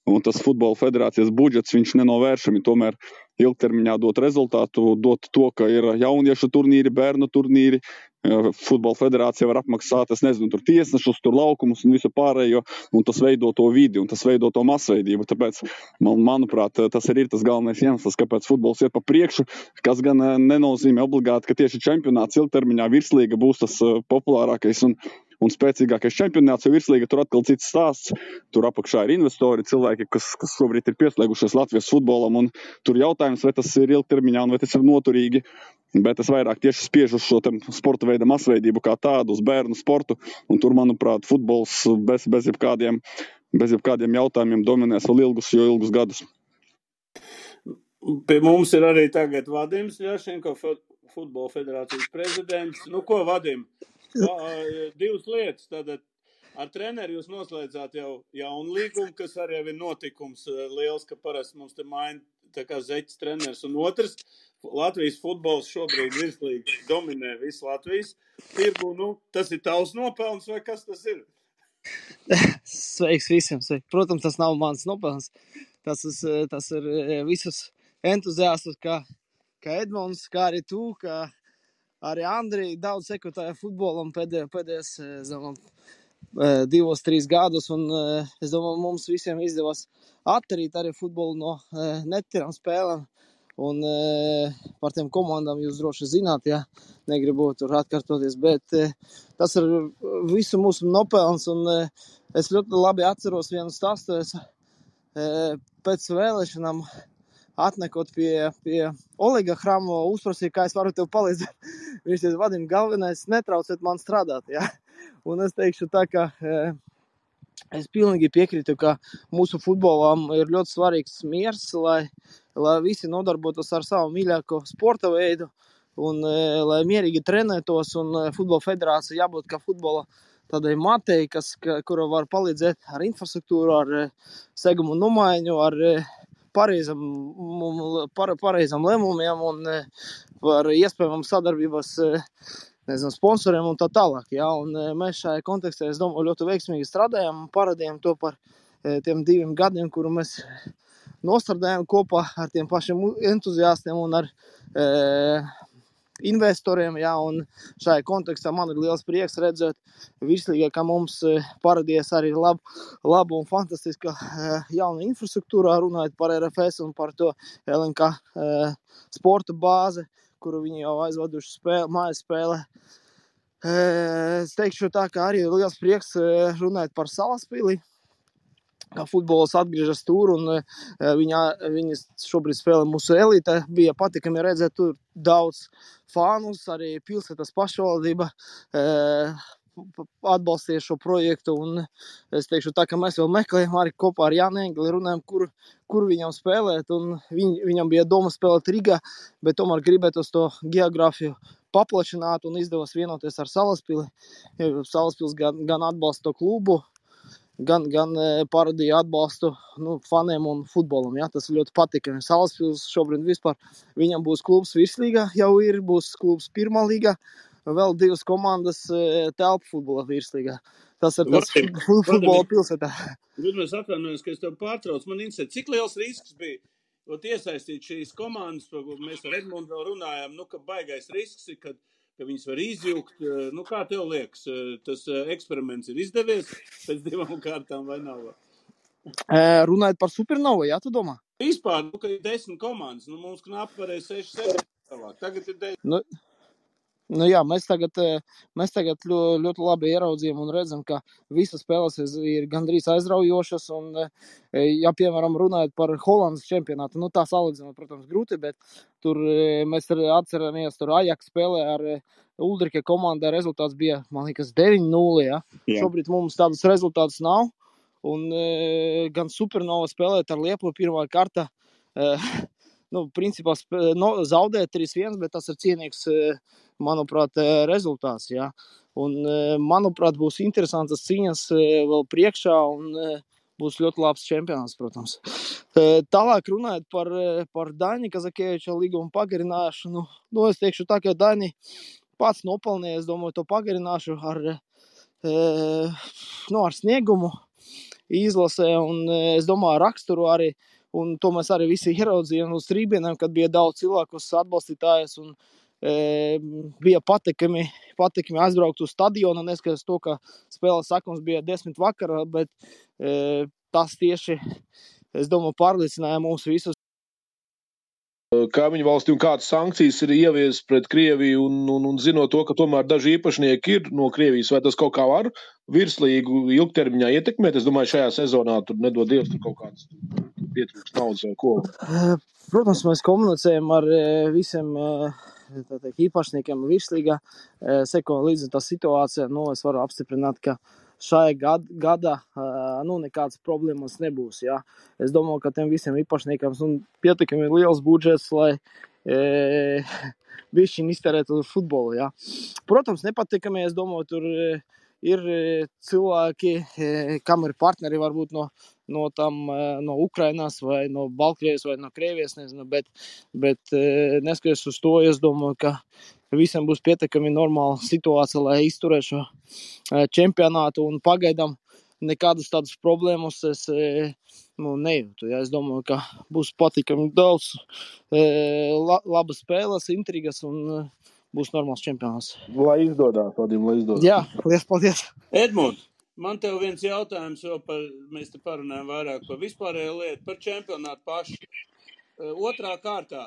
Un tas futbola federācijas budžets viņš nenovēršami tomēr ilgtermiņā dot rezultātu, dot to, ka ir jauniešu turnīri, bērnu turnīri, Futbola federācija var apmaksāt, es nezinu, tur tiesnešus, tur laukumus un visu pārējo, un tas veido to vidi, un tas veido to masveidību. Tāpēc, man, manuprāt, tas arī ir tas galvenais iemesls, kāpēc futbols iet pa priekšu, kas gan nenozīmē obligāti, ka tieši čempionāts ilgtermiņā virslīga būs tas populārākais. Un, un spēcīgākais čempionāts, jo virslīga tur atkal cits stāsts. Tur apakšā ir investori, cilvēki, kas, kas šobrīd ir pieslēgušies Latvijas futbolam. Tur jautājums, vai tas ir ilgtermiņā un vai tas ir noturīgi. Bet es vairāk tieši spiežu uz šo sporta veidu masveidību kā tādu, uz bērnu sportu. Un tur, manuprāt, futbols bez, bez, jebkādiem, bez jebkādiem jautājumiem dominēs vēl ilgus, jo ilgus gadus. Pie mums ir arī tagad Vadims Ļašenko, futbola federācijas prezidents. Nu, ko Vadim? Divas lietas. Tātad ar treneri jūs noslēdzāt jau jaunu līgumu, kas arī ir notikums liels, ka parasti mums te maina tā kā zeķis treneris. Un otrs, Latvijas futbols šobrīd virslīgi dominē visu Latvijas tirgu. Nu, tas ir tavs nopelns vai kas tas ir? Sveiks visiem! Sveik. Protams, tas nav mans nopelns. Tas, tas ir visus entuziastus, kā, kā Edmunds, kā arī tu, kā arī Andrija daudz sekotēja futbolam pēdējos, pēdējos e, divos, trīs gadus. Un, es domāju, mums visiem izdevās atterīt arī futbolu no netīrām spēlēm. Un par tiem komandām jūs droši zināt, ja negribu tur atkārtoties, bet tas ir visu mūsu nopelns. Un es ļoti labi atceros vienu stāstu. Es pēc vēlēšanām atnekot pie, pie Olega Hramo, uzprasīju, kā es varu tev palīdzēt. Viņš teica, vadim, galvenais netraucēt man strādāt. Ja? Un es teikšu tā, ka e, Es pilnīgi piekrītu, ka mūsu futbolam ir ļoti svarīgs miers, lai, lai visi nodarbotos ar savu mīļāko sporta veidu un e, lai mierīgi trenētos. Un e, futbola federācija jābūt kā futbola tādai matei, kas, ka, kura var palīdzēt ar infrastruktūru, ar segumu nomaiņu, ar pareizam, par, pareizam lēmumiem un par iespējamām sadarbības nezinu, sponsoriem un tā tālāk. Ja? Un e, mēs šajā kontekstā, es domāju, ļoti veiksmīgi strādājam un parādījām to par e, tiem diviem gadiem, kuru mēs nostādījām kopā ar tiem pašiem entuziastiem un ar e, investoriem. Un šajā kontekstā man ir liels prieks redzēt, virslīgā, ka mums e, parādījās arī lab, laba un fantastiska e, jauna infrastruktūra, runājot par RFS un par to LNK e, sporta bāzi kuru viņi jau aizveduši spēle, mājas spēlē. Es teikšu tā, ka arī liels prieks runāt par salaspili. Kā futbols atgriežas tur, un viņa, viņa šobrīd spēlē mūsu elite. Bija patīkami redzēt, tur daudz fānus, arī pilsētas pašvaldība atbalstīja šo projektu. Es teikšu, tā, ka mēs vēl meklējam arī kopā ar Jānu Engeli, runājam, kur, kur viņam spēlēt. Viņ, viņam bija doma spēlēt Rīgā, bet tomēr gribētos to geogrāfiju paplašināt un izdevās vienoties ar Salaspili. Salaspils gan, gan atbalsta to klubu, gan, gan parādīja atbalstu nu, faniem un futbolam. Ja? Tas ļoti patīkami. Salaspils šobrīd vispār viņam būs klubs virslīgā, jau ir, būs klubs pirmā līgā, vēl divas komandas telpu futbola virslīgā. Tas ir tas futbola pilsētā. Gudmēs atvainojos, ka es tev pārtraucu. Man interesē, cik liels risks bija iesaistīt šīs komandas, par ko mēs ar Edmundu vēl runājām, nu, ka baigais risks ir, kad ka viņas var izjūgt. Nu, kā tev liekas, tas eksperiments ir izdevies pēc divām kārtām vai nav? Runājot par supernovu, jā, tu domā? Vispār, nu, ka ir desmit komandas, nu, mums knapi varēja seši, seši. Tagad ir desmit. Nu, Nu, jā, mēs tagad, mēs tagad ļoti, ļoti labi ieraudzījām un redzam, ka visas spēles ir gandrīz aizraujošas. Un, ja, piemēram, runājot par Holandas čempionātu, nu, tā salīdzinot, protams, grūti, bet tur mēs atceramies, tur Ajax spēlē ar Uldrika komandā rezultāts bija, man liekas, 9-0. Ja? Jā. Šobrīd mums tādus rezultātus nav. Un gan Supernova spēlēt ar Liepu pirmā karta. Nu, principā no, zaudēt 3-1, bet tas ir cienīgs manuprāt, rezultāts. Ja? Un, manuprāt, būs interesantas cīņas vēl priekšā un būs ļoti labs čempionāts, protams. Tālāk runājot par, par Daņu Kazakēviča līgumu pagarināšanu, nu, es teikšu tā, ka Daņi pats nopelnīja, es domāju, to pagarināšu ar, nu, ar sniegumu izlasē un, es domāju, raksturu arī. Un to mēs arī visi ieraudzījām uz trījiem, kad bija daudz cilvēku atbalstītājus. Un, bija patīkami, patīkami aizbraukt uz stadionu. Neskatoties to, ka spēles sakums bija desmit vakarā, bet tas tieši, es domāju, pārliecināja mūs visus. Kaimiņu valstīm kādas sankcijas ir ieviestas pret Krieviju, un, un, un zinot to, ka tomēr daži īpašnieki ir no Krievijas, vai tas kaut kā var virslīgu ilgtermiņā ietekmēt? Es domāju, šajā sezonā tur nedod Dievs tur kaut kāds pietrūks naudas vai ko. Protams, mēs komunicējam ar visiem teikt, īpašniekiem virslīgā seko līdzi tā situācija. Nu, es varu apstiprināt, ka šajā gad, gadā nu, nekādas problēmas nebūs. Jā. Es domāju, ka tiem visiem īpašniekiem nu, pietiekami liels budžets, lai e, viņi iztērētu futbolu. Jā. Protams, nepatīkami. Es domāju, tur ir cilvēki, kam ir partneri varbūt no no, tam, no Ukrainas vai no Baltkrievijas vai no Krievijas. Nezinu, bet, bet neskatoties uz to, es domāju, ka visiem būs pietiekami normāla situācija, lai izturētu šo čempionātu. Pagaidām nekādas tādas problēmas es nu, nejūtu. Ja. Es domāju, ka būs patīkami daudz la, labas spēles, intrigas un būs normāls čempionāts. Lai izdodas, Vadim, lai izdodas. Jā, liels paldies! Edmunds! Man te viens jautājums, jo par, mēs te parunājam vairāk par vispārējo lietu, par čempionātu pašu. Otrā kārtā,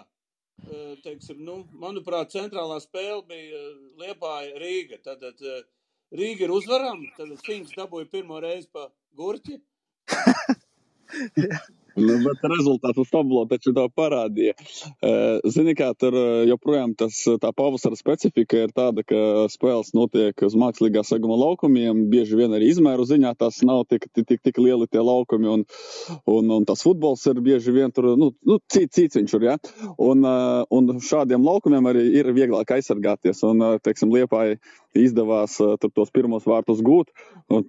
teiksim, nu, manuprāt, centrālā spēle bija Liepāja Rīga. Tad Rīga ir uzvarama, tad Finks dabūja pirmo reizi pa gurķi. Nu, bet rezultāts uz tablo taču to parādīja. Zini, kā tur joprojām tas, tā pavasara specifika ir tāda, ka spēles notiek uz mākslīgā seguma laukumiem. Bieži vien arī izmēru ziņā tās nav tik, tik, tik, lieli tie laukumi. Un, un, un tas futbols ir bieži vien tur, nu, nu cits, cits viņš ir, ja? Un, un šādiem laukumiem arī ir vieglāk aizsargāties. Un, teiksim, Liepāji izdevās tur tos pirmos vārtus gūt.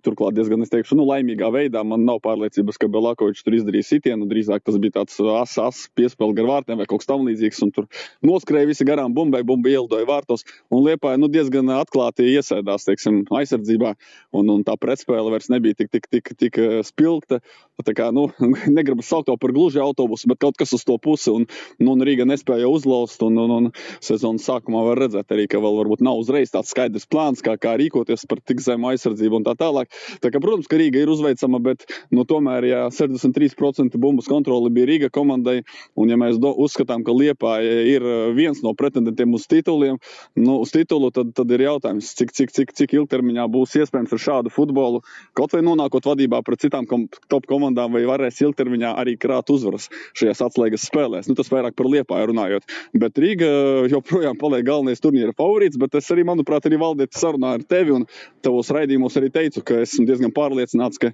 Turklāt diezgan, es teikšu, nu, laimīgā veidā. Man nav pārliecības, ka Belakovičs tur izdarīja sitienu. Drīzāk tas bija tāds asas as, piespēle gar vārtiem vai kaut kas tamlīdzīgs. Tur noskrēja visi garām bumbai, bumba ielidoja vārtos. Un Liepāja nu, diezgan atklāti iesēdās teiksim, aizsardzībā. Un, un tā pretspēle vairs nebija tik, tik, tik, tik spilgta. Tā kā, nu, negribu saukt to par gluži autobusu, bet kaut kas uz to pusi. Un, nu, un Rīga nespēja uzlauzt. Un, un, un sezonas sākumā var redzēt arī, ka vēl nav uzreiz tāds skaidrs plāns, kā, kā rīkoties par tik zemu aizsardzību un tā tālāk. Tā kā, protams, ka Rīga ir uzveicama, bet nu, tomēr, ja 63% bumbas kontroli bija Rīga komandai, un ja mēs do, uzskatām, ka Liepā ir viens no pretendentiem uz tituliem, nu, uz titulu, tad, tad ir jautājums, cik, cik, cik, cik ilgtermiņā būs iespējams ar šādu futbolu, kaut vai nonākot vadībā pret citām kom, top komandām, vai varēs ilgtermiņā arī krāt uzvaras šajās atslēgas spēlēs. Nu, tas vairāk par Liepāju runājot. Bet Rīga joprojām paliek galvenais turnīra favorīts, bet es arī, manuprāt, arī valdīt sarunā ar tevi un tavos raidījumos arī teicu, ka esmu diezgan pārliecināts, ka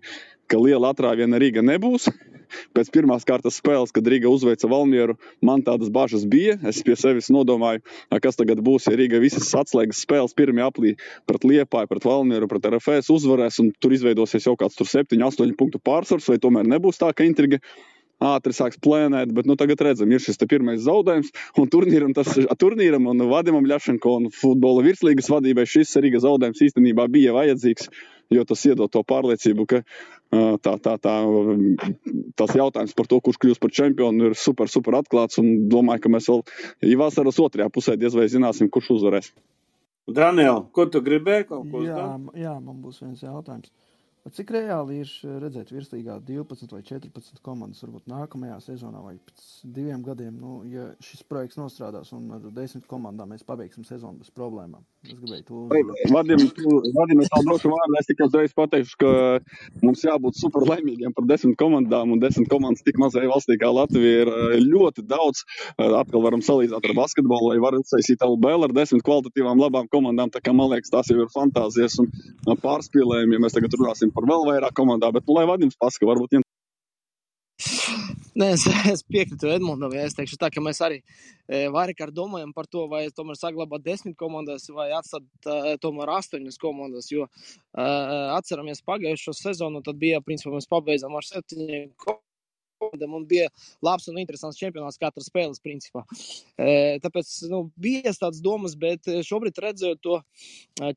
ka liela atrāviena Rīga nebūs. Pēc pirmās kārtas spēles, kad Rīga uzveica Valmieru, man tādas bažas bija. Es pie sevis nodomāju, kas tagad būs, ja Rīga visas atslēgas spēles pirmie aplī pret Liepāju, pret Valmieru, pret RFS uzvarēs, un tur izveidosies jau kāds 7, 8 punktu pārsvars, vai tomēr nebūs tā, ka intriga ātri sāks plēnēt, bet nu, tagad redzam, ir šis pirmais zaudējums. Un turnīram, tas, turnīram un Vadimam Ļašanko un futbola virslīgas vadībai šis Rīgas zaudējums īstenībā bija vajadzīgs, jo tas iedod to pārliecību, ka tā, tā, tā, tas jautājums par to, kurš kļūs par čempionu, ir super, super atklāts. Un domāju, ka mēs vēl vasaras otrajā pusē diez vai zināsim, kurš uzvarēs. Daniel, ko tu gribēji jā, jā, man būs viens jautājums. Cik reāli ir redzēt virslīgā 12 vai 14 komandas, varbūt nākamajā sezonā vai pēc diviem gadiem, nu, ja šis projekts nostrādās un ar desmit komandām mēs pabeigsim sezonu bez problēmām? Es gribēju to uzzināt. Vadim, vadim es vēl došu vārdu, es tikai uzreiz pateikšu, ka mums jābūt super laimīgiem par desmit komandām, un desmit komandas tik mazai valstī kā Latvija ir eh, ļoti daudz. Eh, atkal varam salīdzināt ar basketbolu, vai var uztaisīt LBL ar desmit kvalitatīvām labām komandām, tā kā man liekas, tās jau ir fantāzijas un pārspīlējumi, ja mēs tagad runāsim runāsim par vēl vairāk komandām, bet nu, lai Vadims pasaka, varbūt viņam. Nē, es, es piekrītu Edmundam. Ja es teikšu, tā, ka mēs arī e, vairāk domājam par to, vai tomēr saglabāt desmit komandas vai atstāt uh, tomēr astoņas komandas. Jo uh, atceramies pagājušo sezonu, tad bija, principā, mēs pabeidzām ar septiņiem komandām un bija labs un interesants čempionāts katra spēles principā. Tāpēc nu, bija tādas domas, bet šobrīd redzot to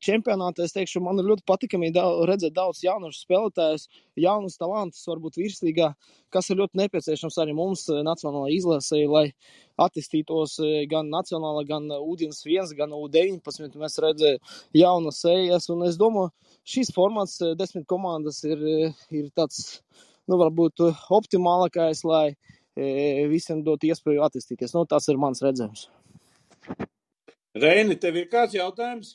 čempionātu, es teikšu, man ir ļoti patīkami redzēt daudz jaunu spēlētājus, jaunus talantus, varbūt virslīgā, kas ir ļoti nepieciešams arī mums nacionālajai izlasē, lai attīstītos gan nacionāla, gan U21, gan U19. Mēs redzējām jaunas sejas, un es domāju, šīs formāts, desmit komandas, ir, ir tāds nu, varbūt eh, optimālākais, lai e, visiem dot iespēju attīstīties. Nu, tas ir mans redzējums. Reini, tev ir kāds jautājums?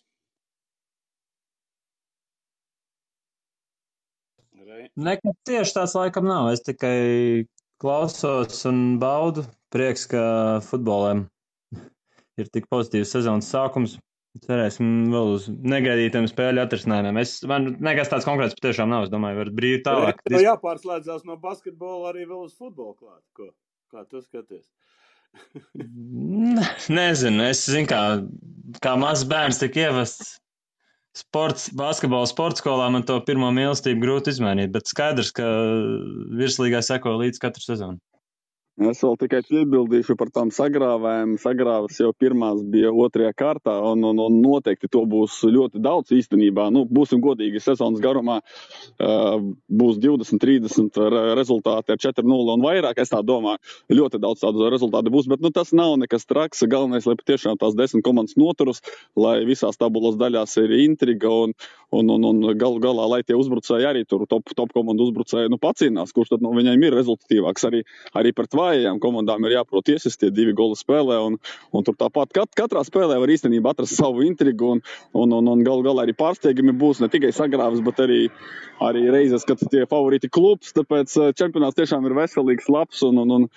Nekas tieši tāds laikam nav. Es tikai klausos un baudu. Prieks, ka futboliem ir tik pozitīvs sezonas sākums. Cerēsim vēl uz negaidītiem spēļu atrisinājumiem. Es, man nekas tāds konkrēts patiešām nav. Es domāju, var brīvi tālāk. Tev jāpārslēdzās no basketbola arī vēl uz futbolu klāt. Ko? Kā tu skaties? Nezinu, es zinu, kā, kā mazs bērns tika ievests sports, basketbola sporta skolā. Man to pirmo mīlestību grūti izmainīt, bet skaidrs, ka virslīgā seko līdz katru sezonu. Es vēl tikai piebildīšu par tām sagrāvēm. Sagrāvas jau pirmās bija otrajā kārtā, un, un, un noteikti to būs ļoti daudz īstenībā. Nu, būsim godīgi, sezonas garumā uh, būs 20, 30 rezultāti ar 4-0 un vairāk. Es tā domāju, ļoti daudz tādu rezultātu būs, bet nu, tas nav nekas traks. Galvenais, lai patiešām tās desmit komandas noturas, lai visās tabulas daļās ir intriga un, un, un, un galu galā, lai tie uzbrucēji arī tur top, top komandu uzbrucēji nu, pacīnās, kurš tad no nu, viņiem ir rezultatīvāks arī, arī pret vāju vājajām komandām ir jāprot iesaistīties divi goli spēlē. Un, un tur tāpat kat, katrā spēlē var īstenībā atrast savu intrigu. Un, un, un, un galu galā arī pārsteigumi būs ne tikai sagrāvis, bet arī, arī reizes, kad tie favorīti klubs. Tāpēc eh, čempionāts tiešām ir veselīgs, labs. Un, un, un,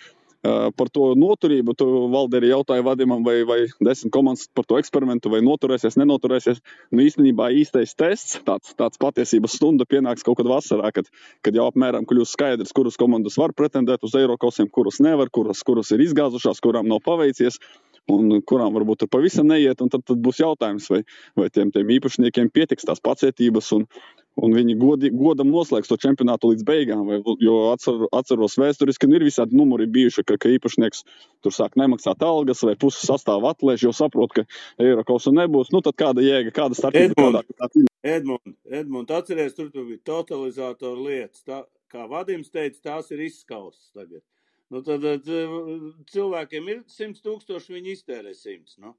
par to noturību. Tu valdi arī jautāji vadījumam, vai, vai desmit komandas par to eksperimentu, vai noturēsies, nenoturēsies. Nu, īstenībā īstais tests, tāds, tāds patiesības stunda pienāks kaut kad vasarā, kad, kad jau apmēram kļūs skaidrs, kuras komandas var pretendēt uz Eirokosiem, kuras nevar, kuras, kuras ir izgāzušās, kurām nav paveicies un kurām varbūt tur pavisam neiet. Tad, tad būs jautājums, vai, vai tiem, tiem īpašniekiem pietiks tās pacietības un, un viņi godi, godam noslēgs to čempionātu līdz beigām. Vai, jo atcer, atceros vēsturiski, ka ir visādi numuri bijuši, ka, ka īpašnieks tur sāk nemaksāt algas vai puses sastāvu atlēš, jo saprot, ka Eiropas nebūs. Nu, tad kāda jēga, kāda starpība? Edmund, Edmund, atceries, tur, tur bija totalizātora lietas. Tā, kā Vadims teica, tās ir izskaustas tagad. Nu, tad cilvēkiem ir 100 tūkstoši, viņi iztērē 100. Nu.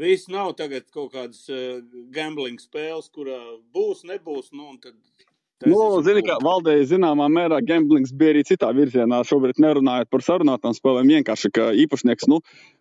Viss nav tagad kaut kādas uh, gambling spēles, kurā būs, nebūs. Nu, tad Nu, zini, ka valdēja zināmā mērā gamblings bija arī citā virzienā. Šobrīd nerunājot par sarunātām spēlēm, vienkārši, ka īpašnieks, nu,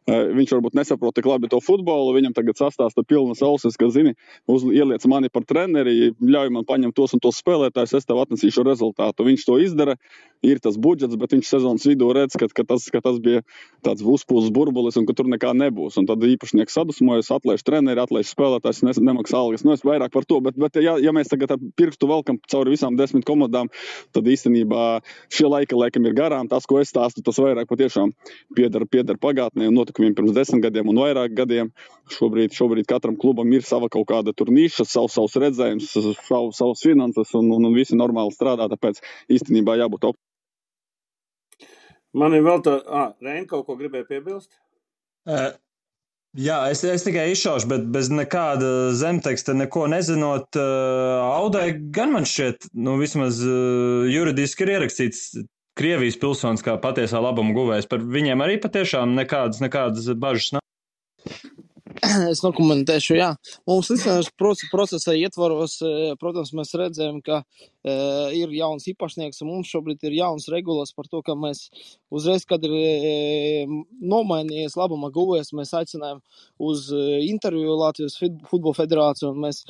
Viņš varbūt nesaprot tik labi to futbolu. Viņam tagad sastāsta pilnas ausis, ka, zini, uz, ieliec mani par treneri, ļauj man paņemt tos un tos spēlētājus, es tev atnesīšu rezultātu. Viņš to izdara, ir tas budžets, bet viņš sezonas vidū redz, ka, ka, tas, ka tas bija tāds uzpūles burbulis un ka tur nekā nebūs. Un tad īpašnieks sadusmojas, atlaiž treneri, atlaiž spēlētājus, ne, nemaksā algas. Nu, es vairāk par to, bet, bet ja, ja mēs tagad ar pirkstu velkam cauri visām desmit komandām, tad īstenībā šie laika laikam ir garām. Tas, ko es stāstu, tas vairāk patiešām pieder, pieder pagātnē un notikumiem pirms desmit gadiem un vairāk gadiem. Šobrīd, šobrīd katram klubam ir sava kaut kāda niša, savs, savs redzējums, sav, savs finanses un, un, un visi normāli strādā. Tāpēc īstenībā jābūt optimistam. Man ir vēl tā, ah, Reina kaut ko gribēja piebilst? Uh, jā, es, es tikai izšaušu, bet bez nekāda zemteksta, neko nezinot, uh, Audai gan man šķiet, nu vismaz uh, juridiski ir ierakstīts Krievijas pilsonis kā patiesā labuma guvējs. Par viņiem arī patiešām nekādas, nekādas bažas nav. Es nokomentēšu, jā. Mums licences procesa ietvaros, protams, mēs redzējām, ka e, ir jauns īpašnieks, un mums šobrīd ir jauns regulas par to, ka mēs uzreiz, kad ir e, nomainījies labuma guvējs, mēs aicinājām uz interviju Latvijas futbola federāciju, un mēs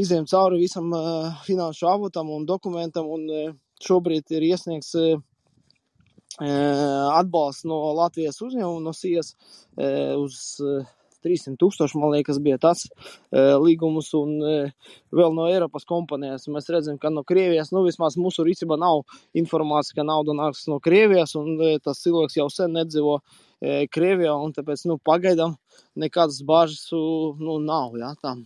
izējām cauri visam finanšu avotam un dokumentam, un šobrīd ir iesniegts atbalsts no Latvijas uzņēmuma, no SIAS uz 300 tūkstoši, man liekas, bija tas līgums, un vēl no Eiropas kompanijas mēs redzam, ka no Krievijas, nu vismaz mūsu rīcībā nav informācija, ka nauda nāks no Krievijas, un tas cilvēks jau sen nedzīvo Krievijā, un tāpēc, nu, pagaidām nekādas bāžas, nu, nav, jā, tā.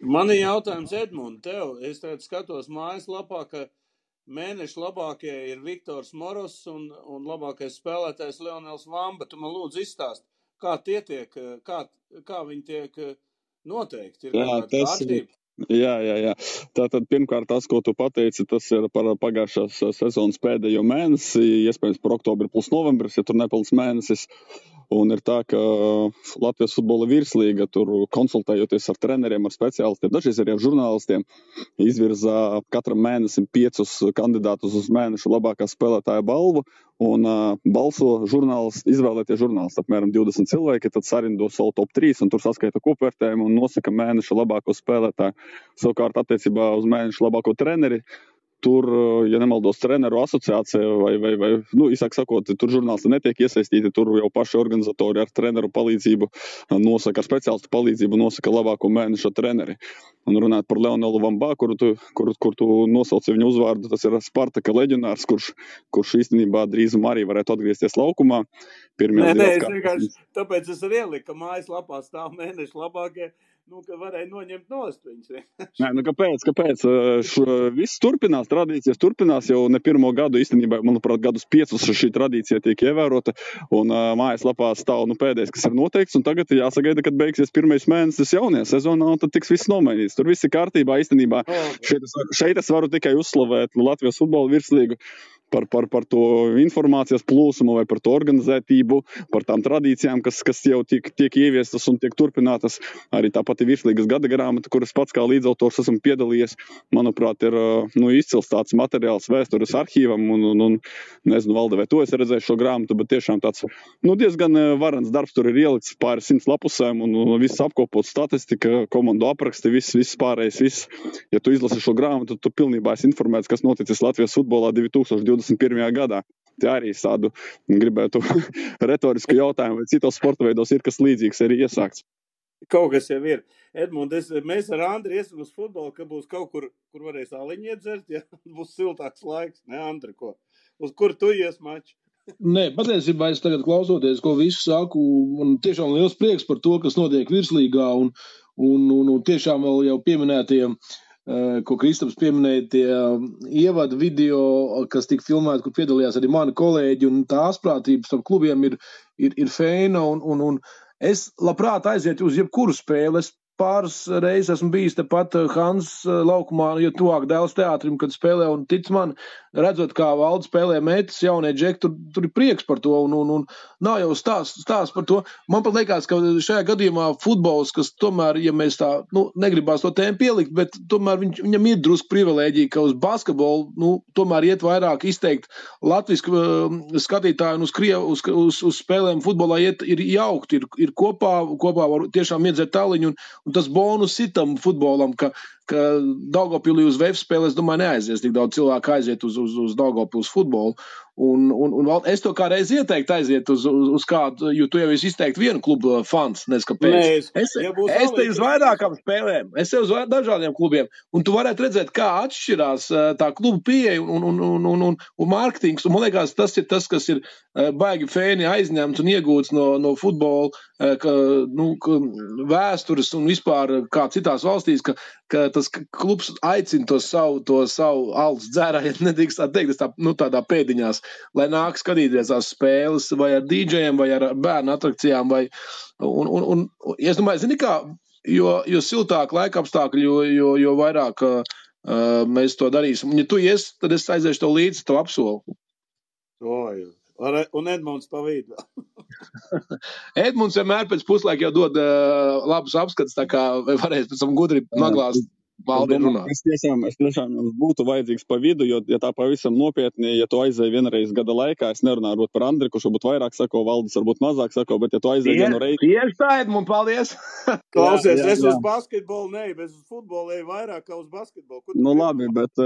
Man ir jautājums, Edmund, tev. Es skatos mājaslapā, ka mēneša labākie ir Viktors Moros un, un labākais spēlētājs Leonels Vamba. Tu man lūdzu izstāst, kā tie tiek, kā, kā viņi tiek noteikti. Ir Jā, tas kārtība? Jā, jā, jā. Tātad, pirmkārt, tas, ko tu pateici, tas ir par pagājušās sezonas pēdējo mēnesi, iespējams, par oktobri plus novembris, ja tur nepilns mēnesis. Un ir tā, ka Latvijas futbola virslīga, tur konsultējoties ar treneriem, ar speciālistiem, dažreiz arī ar žurnālistiem, izvirza katram mēnesim piecus kandidātus uz mēneša labākā spēlētāja balvu. Un uh, balso žurnālisti, izvēlēties žurnālisti, apmēram 20 cilvēki, tad sarindo savu top 3 un tur saskaita kopvērtējumu un nosaka mēneša labāko spēlētāju. Savukārt, attiecībā uz mēneša labāko treneri, Tur, eh, ja nemaldos, treneru asociācija vai, vai, vai nu, īsāk sakot, tur žurnālisti netiek iesaistīti. Tur jau paši organizatori ar treneru palīdzību eh, nosaka, ar speciālistu palīdzību nosaka labāko mēneša treneri. Un runāt par Leonelu Vambā, kuru tu, kur, kur tu nosauci viņu uzvārdu, tas ir Spartaka leģionārs, kurš, kurš īstenībā drīzumā arī varētu atgriezties laukumā. Pirmie nē, nē, es vienkārši tāpēc es arī ieliku, ka mājaslapā stāv mēneša labākie nu, ka varēja noņemt nost viņus. Nē, nu kāpēc? kāpēc? Šo, viss turpinās, tradīcijas turpinās jau ne pirmo gadu. Īstenībā, manuprāt, gadus piecus šī tradīcija tiek ievērota. Un uh, mājaslapā stāv nu, pēdējais, kas ir noteikts. Tagad jāsagaida, kad beigsies pirmais mēnesis jaunajā sezonā, un tad tiks viss nomainīts. Tur viss ir kārtībā. Īstenībā šeit šeit es varu tikai uzslavēt Latvijas futbola virslīgu par, par, par to informācijas plūsmu vai par to organizētību, par tām tradīcijām, kas, kas jau tiek, tiek ieviestas un tiek turpinātas. Arī tā pati virslīgas gada grāmata, kuras pats kā līdzautors esmu piedalījies, manuprāt, ir nu, izcils tāds materiāls vēstures arhīvam. Un, un, un nezinu, Valde, vai to es redzēju šo grāmatu, bet tiešām tāds nu, diezgan varens darbs tur ir ielikts pāri simts lapusēm un, un viss apkopot statistika, komandu apraksti, viss, viss pārējais. Viss. Ja tu izlasi šo grāmatu, tad tu pilnībā esi informēts, kas noticis Latvijas futbolā 2020. 21. gadā. Tā arī tādu gribētu retorisku jautājumu, vai citos sporta veidos ir kas līdzīgs arī iesākts. Kaut kas jau ir. Edmunds, mēs ar Andru iesim uz futbolu, ka būs kaut kur, kur varēs aliņu iedzert, ja būs siltāks laiks. Ne, Andri, ko? Uz kur tu ies maču? Nē, patiesībā es tagad klausoties, ko visu saku, man tiešām liels prieks par to, kas notiek virslīgā un, un, un, un tiešām vēl jau pieminētiem uh, ko Kristaps pieminēja, tie um, ievada video, kas tika filmēti, kur piedalījās arī mani kolēģi, un tā asprātība starp klubiem ir, ir, ir feina, un, un, un es labprāt aizietu uz jebkuru spēli. Es pāris reizes esmu bijis tepat eh, Hans eh, laukumā, jo tuvāk Dēls teātrim, kad spēlē, un tic man, redzot, kā valda spēlē metas, jaunie džekti, tur, tur ir prieks par to, un, un, un nav jau stāsts stāst par to. Man pat liekas, ka šajā gadījumā futbols, kas tomēr, ja mēs tā, nu, negribās to tēmu pielikt, bet tomēr viņš, viņam ir drusku privilēģija, ka uz basketbolu, nu, tomēr iet vairāk izteikt latvisku uh, skatītāju un uz, Krievu, uz, uz, uz spēlēm futbolā iet, ir jaukt, ir, ir kopā, kopā var tiešām iedzert tāliņu, un, un tas bonus ir tam futbolam, ka, ka Daugopilī uz VF spēlēs, domāju, neaizies tik daudz cilvēku aiziet uz, uz, uz Daugopils futbolu. Un, un, un es to kā reiz ieteiktu aiziet uz, uz, uz kādu, jo tu jau esi izteikti vienu klubu fans, nezinu, kāpēc. Nē, es- es, ja es te uz vairākām spēlēm, es te uz dažādiem klubiem, un tu varētu redzēt, kā atšķirās eh, tā kluba pieeja un, un, un, un, un, un mārketings. Un man liekas, tas ir tas, kas ir eh, baigi fēni aizņemts un iegūts no, no futbola, ka, nu, ka vēstures un vispār kā citās valstīs, ka, ka tas klubs aicina to savu, to savu alus dzērāju, nedrīkst tā teikt, tā, nu, tādā pēdiņās, lai nāk skatīties tās spēles vai ar dīdžejiem vai ar bērnu atrakcijām. Vai, un, un, un, un, es domāju, zini kā, jo, jo siltāk laika apstākļi, jo, jo, jo vairāk uh, mēs to darīsim. Un, ja tu ies, tad es aiziešu to līdzi, to apsolu. Oi, ar- Un Edmunds pa vidu. Edmunds vienmēr pēc puslaika jau dod uh, labus apskatus, tā kā varēs pēc tam gudri naglās Es valdiem domāju. Es tiešām, es tiešām jums būtu vajadzīgs pa vidu, jo, ja tā pavisam nopietni, ja tu aizēji vienreiz gada laikā, es nerunāju par Andriu, kurš varbūt vairāk sako, Valdis varbūt mazāk sako, bet ja tu aizēji vienu reizi, Tieši tā, Edmunds, paldies! Klausies, jā, es jā. uz basketbolu, ne, bet uz futbolu eju vairāk kā uz basketbolu. Tu Nu, labi, bet,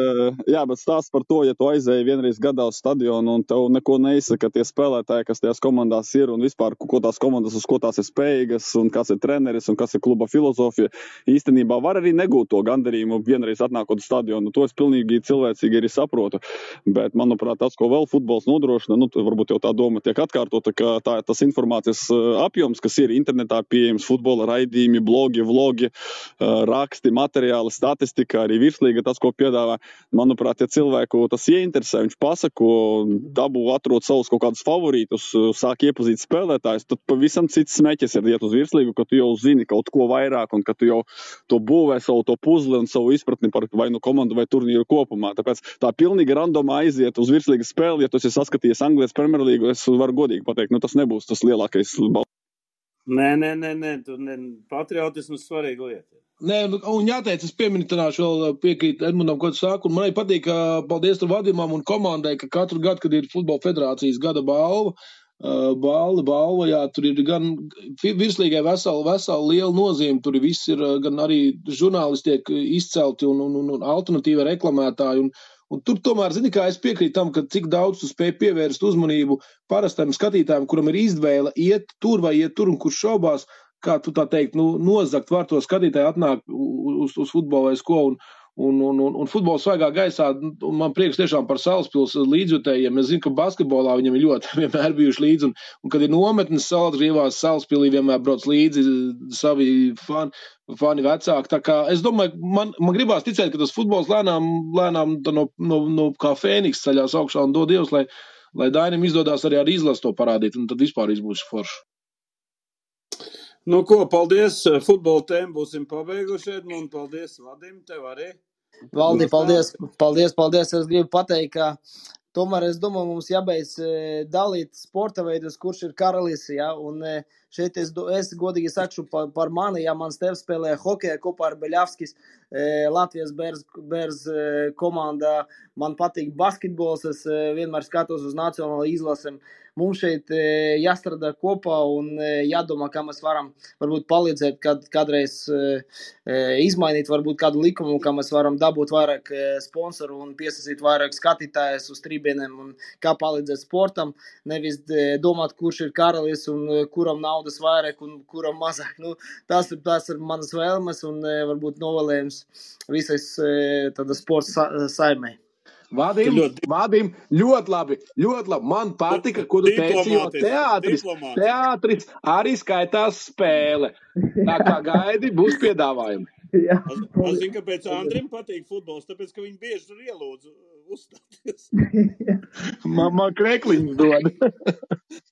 jā, bet stāsts par to, ja tu aizēji vienreiz gadā uz stadionu un tev neko neizsaka tie spēlētāji, kas tajās komandās ir un vispār, ko tās komandas, uz ko tās ir spējīgas un kas ir treneris un kas ir kluba filozofija, īstenībā var arī negūt to gandarījumu vienreiz atnākot uz stadionu. To es pilnīgi cilvēcīgi arī saprotu. Bet, manuprāt, tas, ko vēl futbols nodrošina, nu, varbūt jau tā doma tiek atkārtota, ka tā ir tas informācijas apjoms, kas ir internetā pieejams, futbola raidījumi, blogi, vlogi, raksti, materiāli, statistika, arī virslīga, tas, ko piedāvā. Manuprāt, ja cilvēku tas ieinteresē, viņš pasako, dabū atrod savus kaut kādus favorītus, sāk iepazīt spēlētājus, tad pavisam cits smēķis ir iet uz virslīgu, ka tu jau zini kaut ko vairāk un ka tu jau to būvē savu to puzli un savu izpratni par vai nu komandu vai turnīru kopumā. Tāpēc tā pilnīgi randomā aiziet uz virslīgas spēli, ja tu esi saskatījies Anglijas Premjerlīgu, es varu godīgi pateikt, nu tas nebūs tas lielākais balss. Nē, nē, nē, nē, tu ne, patriotisms svarīga lieta. Nē, nu, un jāteic, es pieminēšu vēl piekrīt Edmundam, ko tu sāki, man arī patīk, ka paldies tur vadījumam un komandai, ka katru gadu, kad ir futbola federācijas gada balva, balva, balva, jā, tur ir gan virslīgai vesela, vesela liela nozīme, tur viss ir uh, gan arī žurnālisti tiek izcelti un, un, un, un alternatīva reklamētāji, un, un tur tomēr, zini, kā es piekrītu tam, ka cik daudz tu spēj pievērst uzmanību parastam skatītājam, kuram ir izvēle iet tur vai iet tur, un kurš šaubās, kā tu tā teikt, nu, nozagt var to skatītāju atnāk uz, uz futbolu vai ko. Un, Un, un, un, un futbola svaigā gaisā, un man prieks tiešām par Salaspils līdzjutējiem. Es zinu, ka basketbolā viņam ir ļoti vienmēr bijuši līdzi, un, un kad ir nometnes Salaspilās, Salaspilī vienmēr brauc līdzi savi fani, fani vecāki. Tā kā es domāju, man, man gribās ticēt, ka tas futbols lēnām, lēnām no, no, no kā fēniks ceļās augšā un dod Dievs, lai, lai Dainam izdodas arī ar izlasu to parādīt, un tad vispār būs forši. Nu, ko, paldies. Futbola tēmu būsim pabeiguši. Un paldies, Vadim, tev arī. Valdi, paldies, paldies, paldies. Es gribu pateikt, ka tomēr es domāju, mums jābeidz eh, dalīt sporta veidus, kurš ir karalis. Ja? Un eh, šeit es, es godīgi sakšu par, par mani, ja mans tevs spēlē hokeja kopā ar Beļavskis, eh, Latvijas bērns, bērns eh, komandā. Man patīk basketbols, es eh, vienmēr skatos uz nacionālo izlasēm. Mums šeit jāstrādā kopā un jādomā, kā mēs varam varbūt palīdzēt, kad, kādreiz izmainīt varbūt kādu likumu, kā mēs varam dabūt vairāk sponsoru un piesaistīt vairāk skatītājus uz trībiem un kā palīdzēt sportam. Nevis domāt, kurš ir karalis un kuram naudas vairāk un kuram mazāk. Nu, tas, ir, tas ir manas vēlmes un eh, varbūt novēlējums visai tāda sporta sa saimē. Vadim, ļoti- vadim, ļoti labi, ļoti labi. Man patika, ko tu teici, jo teātris, teātris arī skaitās spēle. Tā kā gaidi, būs piedāvājumi. Jā, Es, es zinu, kāpēc Andrim patīk futbols, tāpēc, ka viņi bieži tur ielūdz uh, uzstāties. Man krekliņš dod.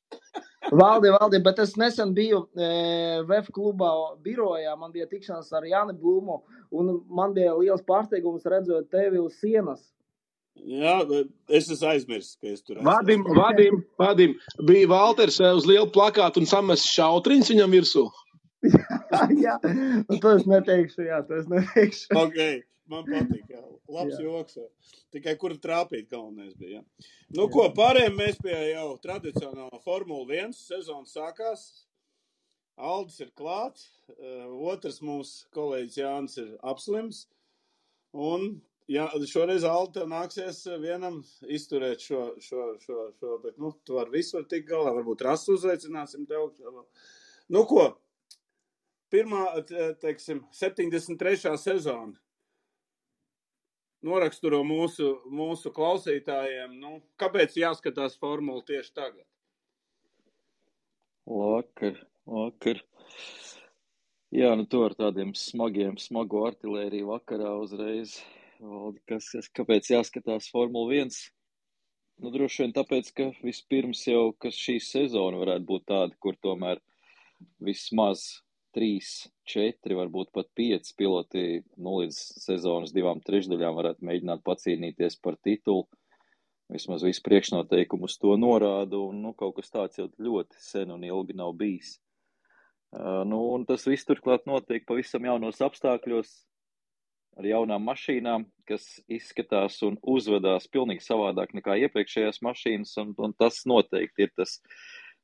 Valdi, valdi, bet es nesen biju e, VF klubā birojā, man bija tikšanās ar Jāni Blūmu, un man bija liels pārsteigums redzot tevi uz sienas. Jā, es esmu aizmirsis, ka es tur esmu. Vadim, vadim, vadim. Bija Valters eh, uz lielu plakātu un samest šautriņš viņam virsū. jā, un to es neteikšu, jā, to es neteikšu. Ok, man patīk, jā. Labs Jā. joks. jā. Tikai kur trāpīt galvenais bija. Jā. Nu, ko pārējiem mēs pie jau tradicionālā Formula 1 sezonas sākās. Aldis ir klāts, eh, otrs mūsu kolēģis Jānis ir apslims. Un jā, šoreiz tev nāksies vienam izturēt šo, šo, šo, šo bet, nu, tu ar visu var tikt galā. Varbūt rasu uzaicināsim tev. Nu, ko? Pirmā, te- teiksim, 73. sezona noraksturo mūsu, mūsu klausītājiem, nu, kāpēc jāskatās formula tieši tagad? Vakar, vakar. Jā, nu to ar tādiem smagiem, smagu artilēriju vakarā uzreiz. Valdi, Kas, kas, kāpēc jāskatās Formula 1? Nu, droši vien tāpēc, ka vispirms jau, šī sezona varētu būt tāda, kur tomēr vismaz trīs, četri, varbūt pat pieci piloti nu, līdz sezonas divām trešdaļām varētu mēģināt pacīnīties par titulu. Vismaz visu priekšnoteikumu uz to norāda, un nu, kaut kas tāds jau ļoti sen un ilgi nav bijis. Uh, nu, un tas viss turklāt notiek pavisam jaunos apstākļos, ar jaunām mašīnām, kas izskatās un uzvedās pilnīgi savādāk nekā iepriekšējās mašīnas, un, un tas noteikti ir tas,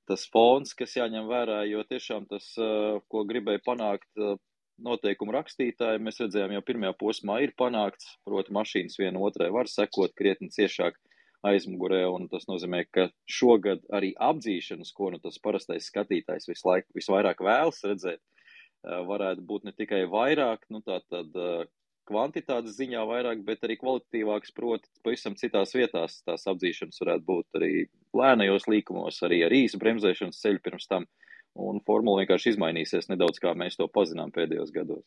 tas fons, kas jāņem vērā, jo tiešām tas, uh, ko gribēja panākt uh, noteikumu rakstītāji, mēs redzējām jau pirmajā posmā ir panākts, proti mašīnas viena otrai var sekot krietni ciešāk aizmugurē, un tas nozīmē, ka šogad arī apdzīšanas, ko nu tas parastais skatītājs visu laiku, visvairāk vēlas redzēt, uh, varētu būt ne tikai vairāk, nu tā tad kvantitātes ziņā vairāk, bet arī kvalitatīvāks, proti, pavisam citās vietās tās apdzīšanas varētu būt arī lēnajos līkumos, arī ar īsu bremzēšanas ceļu pirms tam, un formula vienkārši izmainīsies nedaudz, kā mēs to pazinām pēdējos gados.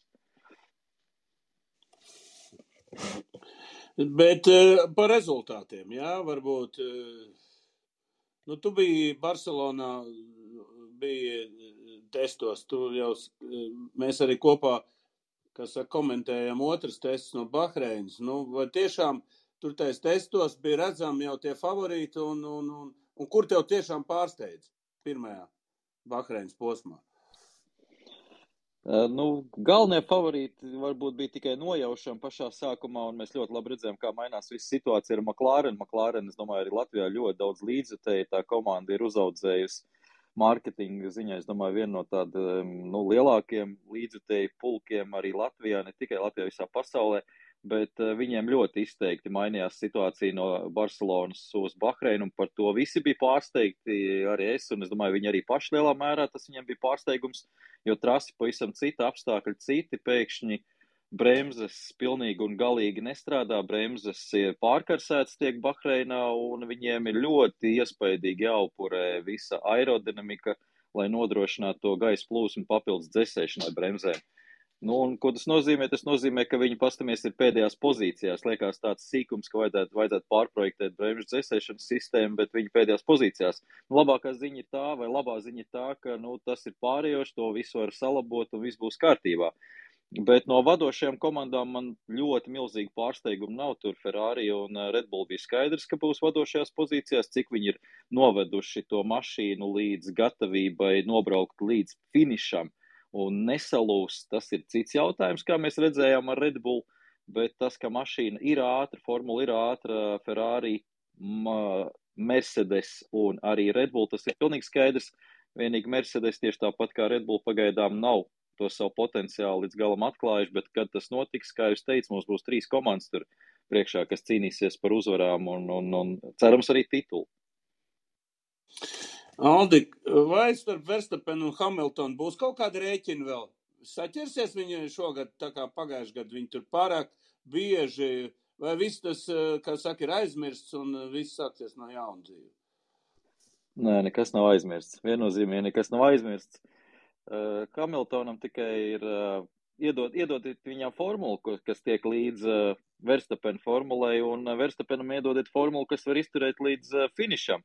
Bet uh, par rezultātiem, jā, varbūt. Uh, nu, tu biji Barcelonā, biji eh, testos, tu jau, uh, mēs arī kopā, kas saka, komentējam otrs tests no Bahreinas. Nu, vai tiešām tur tais testos bija redzami jau tie favorīti un, un, un, un kur tev tiešām pārsteidz pirmajā Bahreinas posmā? Uh, nu, galvenie favorīti varbūt bija tikai nojaušana pašā sākumā, un mēs ļoti labi redzējām, kā mainās viss situācija ar McLaren. McLaren, es domāju, arī Latvijā ļoti daudz līdzjutēju. Tā komanda ir uzaudzējusi mārketinga ziņā, es domāju, viena no tādiem nu, lielākiem līdzjutēju pulkiem arī Latvijā, ne tikai Latvijā, visā pasaulē. Bet uh, viņiem ļoti izteikti mainījās situācija no Barcelonas uz Bahreinu, un par to visi bija pārsteigti. Arī es, un es domāju, viņi arī paši lielā mērā tas viņiem bija pārsteigums, jo trasi pavisam cita apstākļi, citi pēkšņi bremzes pilnīgi un galīgi nestrādā, bremzes ir pārkarsētas tiek Bahreinā, un viņiem ir ļoti iespaidīgi jāupurē visa aerodinamika, lai nodrošinātu to gaisa plūsmu papildus dzēsēšanai bremzēm. Nu, un, ko tas nozīmē? Tas nozīmē, ka viņi pastamies ir pēdējās pozīcijās. Liekas tāds sīkums, ka vajadzētu, vajadzētu pārprojektēt bremžu dzēsēšanas sistēmu, bet viņi pēdējās pozīcijās. Nu, labākā ziņa ir tā, vai labā ziņa ir tā, ka nu, tas ir pārējoši, to visu var salabot un viss būs kārtībā. Bet no vadošajām komandām man ļoti milzīgi pārsteigumi nav. Tur Ferrari un uh, Red Bull bija skaidrs, ka būs vadošajās pozīcijās, cik viņi ir noveduši to mašīnu līdz gatavībai nobraukt līdz finišam un nesalūst. Tas ir cits jautājums, kā mēs redzējām ar Red Bull, bet tas, ka mašīna ir ātra, formula ir ātra, Ferrari, Mercedes un arī Red Bull, tas ir pilnīgi skaidrs. Vienīgi Mercedes tieši tāpat kā Red Bull pagaidām nav to savu potenciālu līdz galam atklājuši, bet kad tas notiks, kā jūs teicat, mums būs trīs komandas tur priekšā, kas cīnīsies par uzvarām un, un, un cerams arī titulu. Aldi, vai starp Verstapenu un Hamiltonu būs kaut kāda rēķina vēl? Saķersies viņi šogad, tā kā pagājušajā gadā viņi tur pārāk bieži, vai viss tas, kā saka, ir aizmirsts un viss sāksies no jauna dzīve? Nē, nekas nav aizmirsts. Viennozīmīgi nekas nav aizmirsts. Uh, Hamiltonam tikai ir uh, iedot, iedot viņam formulu, kas tiek līdz uh, Verstapena formulai, un uh, Verstapenam iedodiet formulu, kas var izturēt līdz uh, finišam.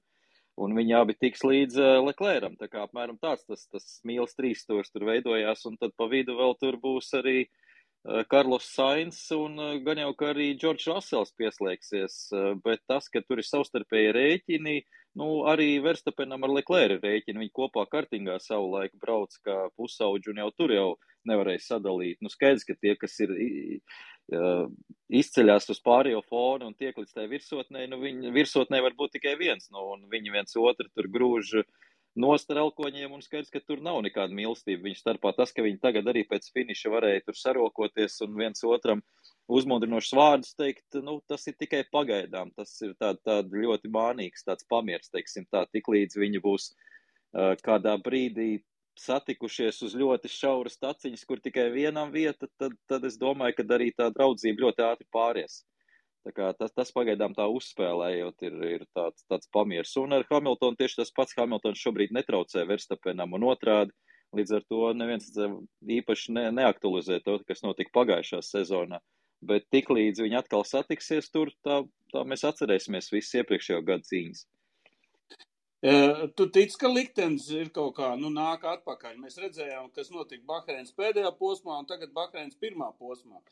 un viņi abi tiks līdz uh, Leclēram. Tā kā apmēram tāds tas, tas mīls trīs stūrs tur veidojās, un tad pa vidu vēl tur būs arī uh, Karlos Sainz, un uh, gan jau, ka arī Džordžs Rasels pieslēgsies, uh, bet tas, ka tur ir savstarpēji rēķini, nu, arī Verstapenam ar Leclēru rēķini, viņi kopā kartingā savu laiku brauc kā pusauģi, un jau tur jau nevarēja sadalīt. Nu, skaidrs, ka tie, kas ir uh, izceļās uz pārējo fonu un tiek līdz tai virsotnē, nu, viņi virsotnē var būt tikai viens, nu, un viņi viens otru tur grūž nost ar elkoņiem, un skaidrs, ka tur nav nekāda mīlestība viņu starpā. Tas, ka viņi tagad arī pēc finiša varēja tur sarokoties un viens otram uzmundrinošs vārdus teikt, nu, tas ir tikai pagaidām. Tas ir tād, tād ļoti mānīgs, tāds pamiers, teiksim tā, tik līdz viņi būs uh, kādā brīdī satikušies uz ļoti šauras taciņas, kur tikai vienam vieta, tad, tad es domāju, ka arī tā draudzība ļoti ātri pāries. Tā kā tas, tas pagaidām tā uzspēlējot, ir, ir tāds, tāds pamiers. Un ar Hamiltonu tieši tas pats Hamiltons šobrīd netraucē Verstapenam un otrādi. Līdz ar to neviens īpaši ne, neaktualizē to, kas notika pagājušā sezonā. Bet tik līdz viņi atkal satiksies tur, tā, tā mēs atcerēsimies visas iepriekšējo gadu cīņas. Tu tici, ka liktenis ir kaut kā, nu, nāk atpakaļ. Mēs redzējām, kas notika Bahreinas pēdējā posmā un tagad Bahreinas pirmā posmā.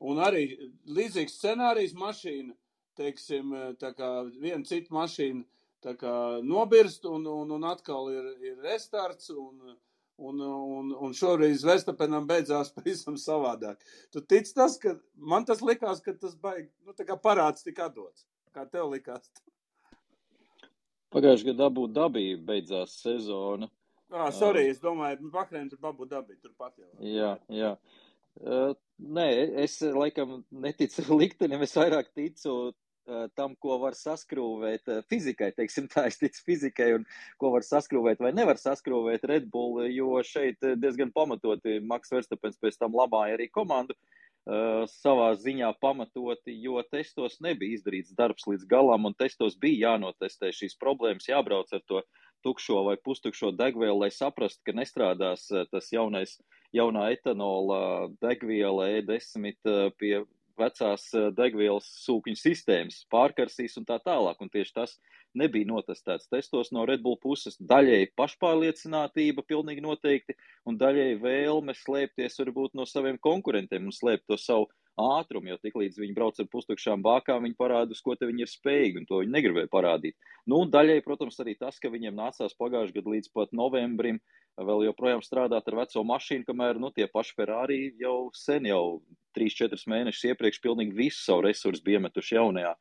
Un arī līdzīgs scenārijs mašīna, teiksim, tā kā viena cita mašīna, tā kā nobirst un, un, un atkal ir, ir restarts un, un, un, un šoreiz Vestapenam beidzās pavisam savādāk. Tu tici tas, ka man tas likās, ka tas baigi, nu, tā kā parāds tika atdots. Kā tev likās? Pagājušajā gadā Abu Dabī beidzās sezona. Ah, sorry, es domāju, Bahreinam tur Abu Dabī turpat jau. Jā, jā. Uh, nē, es laikam neticu liktenim, es vairāk ticu tam, ko var saskrūvēt uh, fizikai, teiksim tā, es ticu fizikai un ko var saskrūvēt vai nevar saskrūvēt Red Bull, jo šeit diezgan pamatoti Maks Verstapens pēc tam labāja arī komandu. Savā ziņā pamatoti, jo testos nebija izdarīts darbs līdz galam, un testos bija jānotestē šīs problēmas, jābrauc ar to tukšo vai pustukšo degvielu, lai saprastu, ka nestrādās tas jaunais, jaunā etanola degviela E10 uh, pie vecās degvielas sūkņu sistēmas, pārkarsīs un tā tālāk. Un tieši tas nebija notestēts testos no Red Bull puses. Daļēji pašpārliecinātība, pilnīgi noteikti, un daļēji vēlme slēpties varbūt no saviem konkurentiem un slēpt to savu ātrumu, jo tiklīdz viņi brauc ar pustukšām bākām, viņi parāda, uz ko viņi ir spējīgi, un to viņi negribēja parādīt. Nu, un daļēji, protams, arī tas, ka viņiem nācās pagājušajā gadā līdz pat novembrim vēl joprojām strādāt ar veco mašīnu, kamēr, nu, tie paši Ferrari jau sen, jau 3-4 mēnešus iepriekš pilnīgi visu savu resursu bija iemetuši jaunajā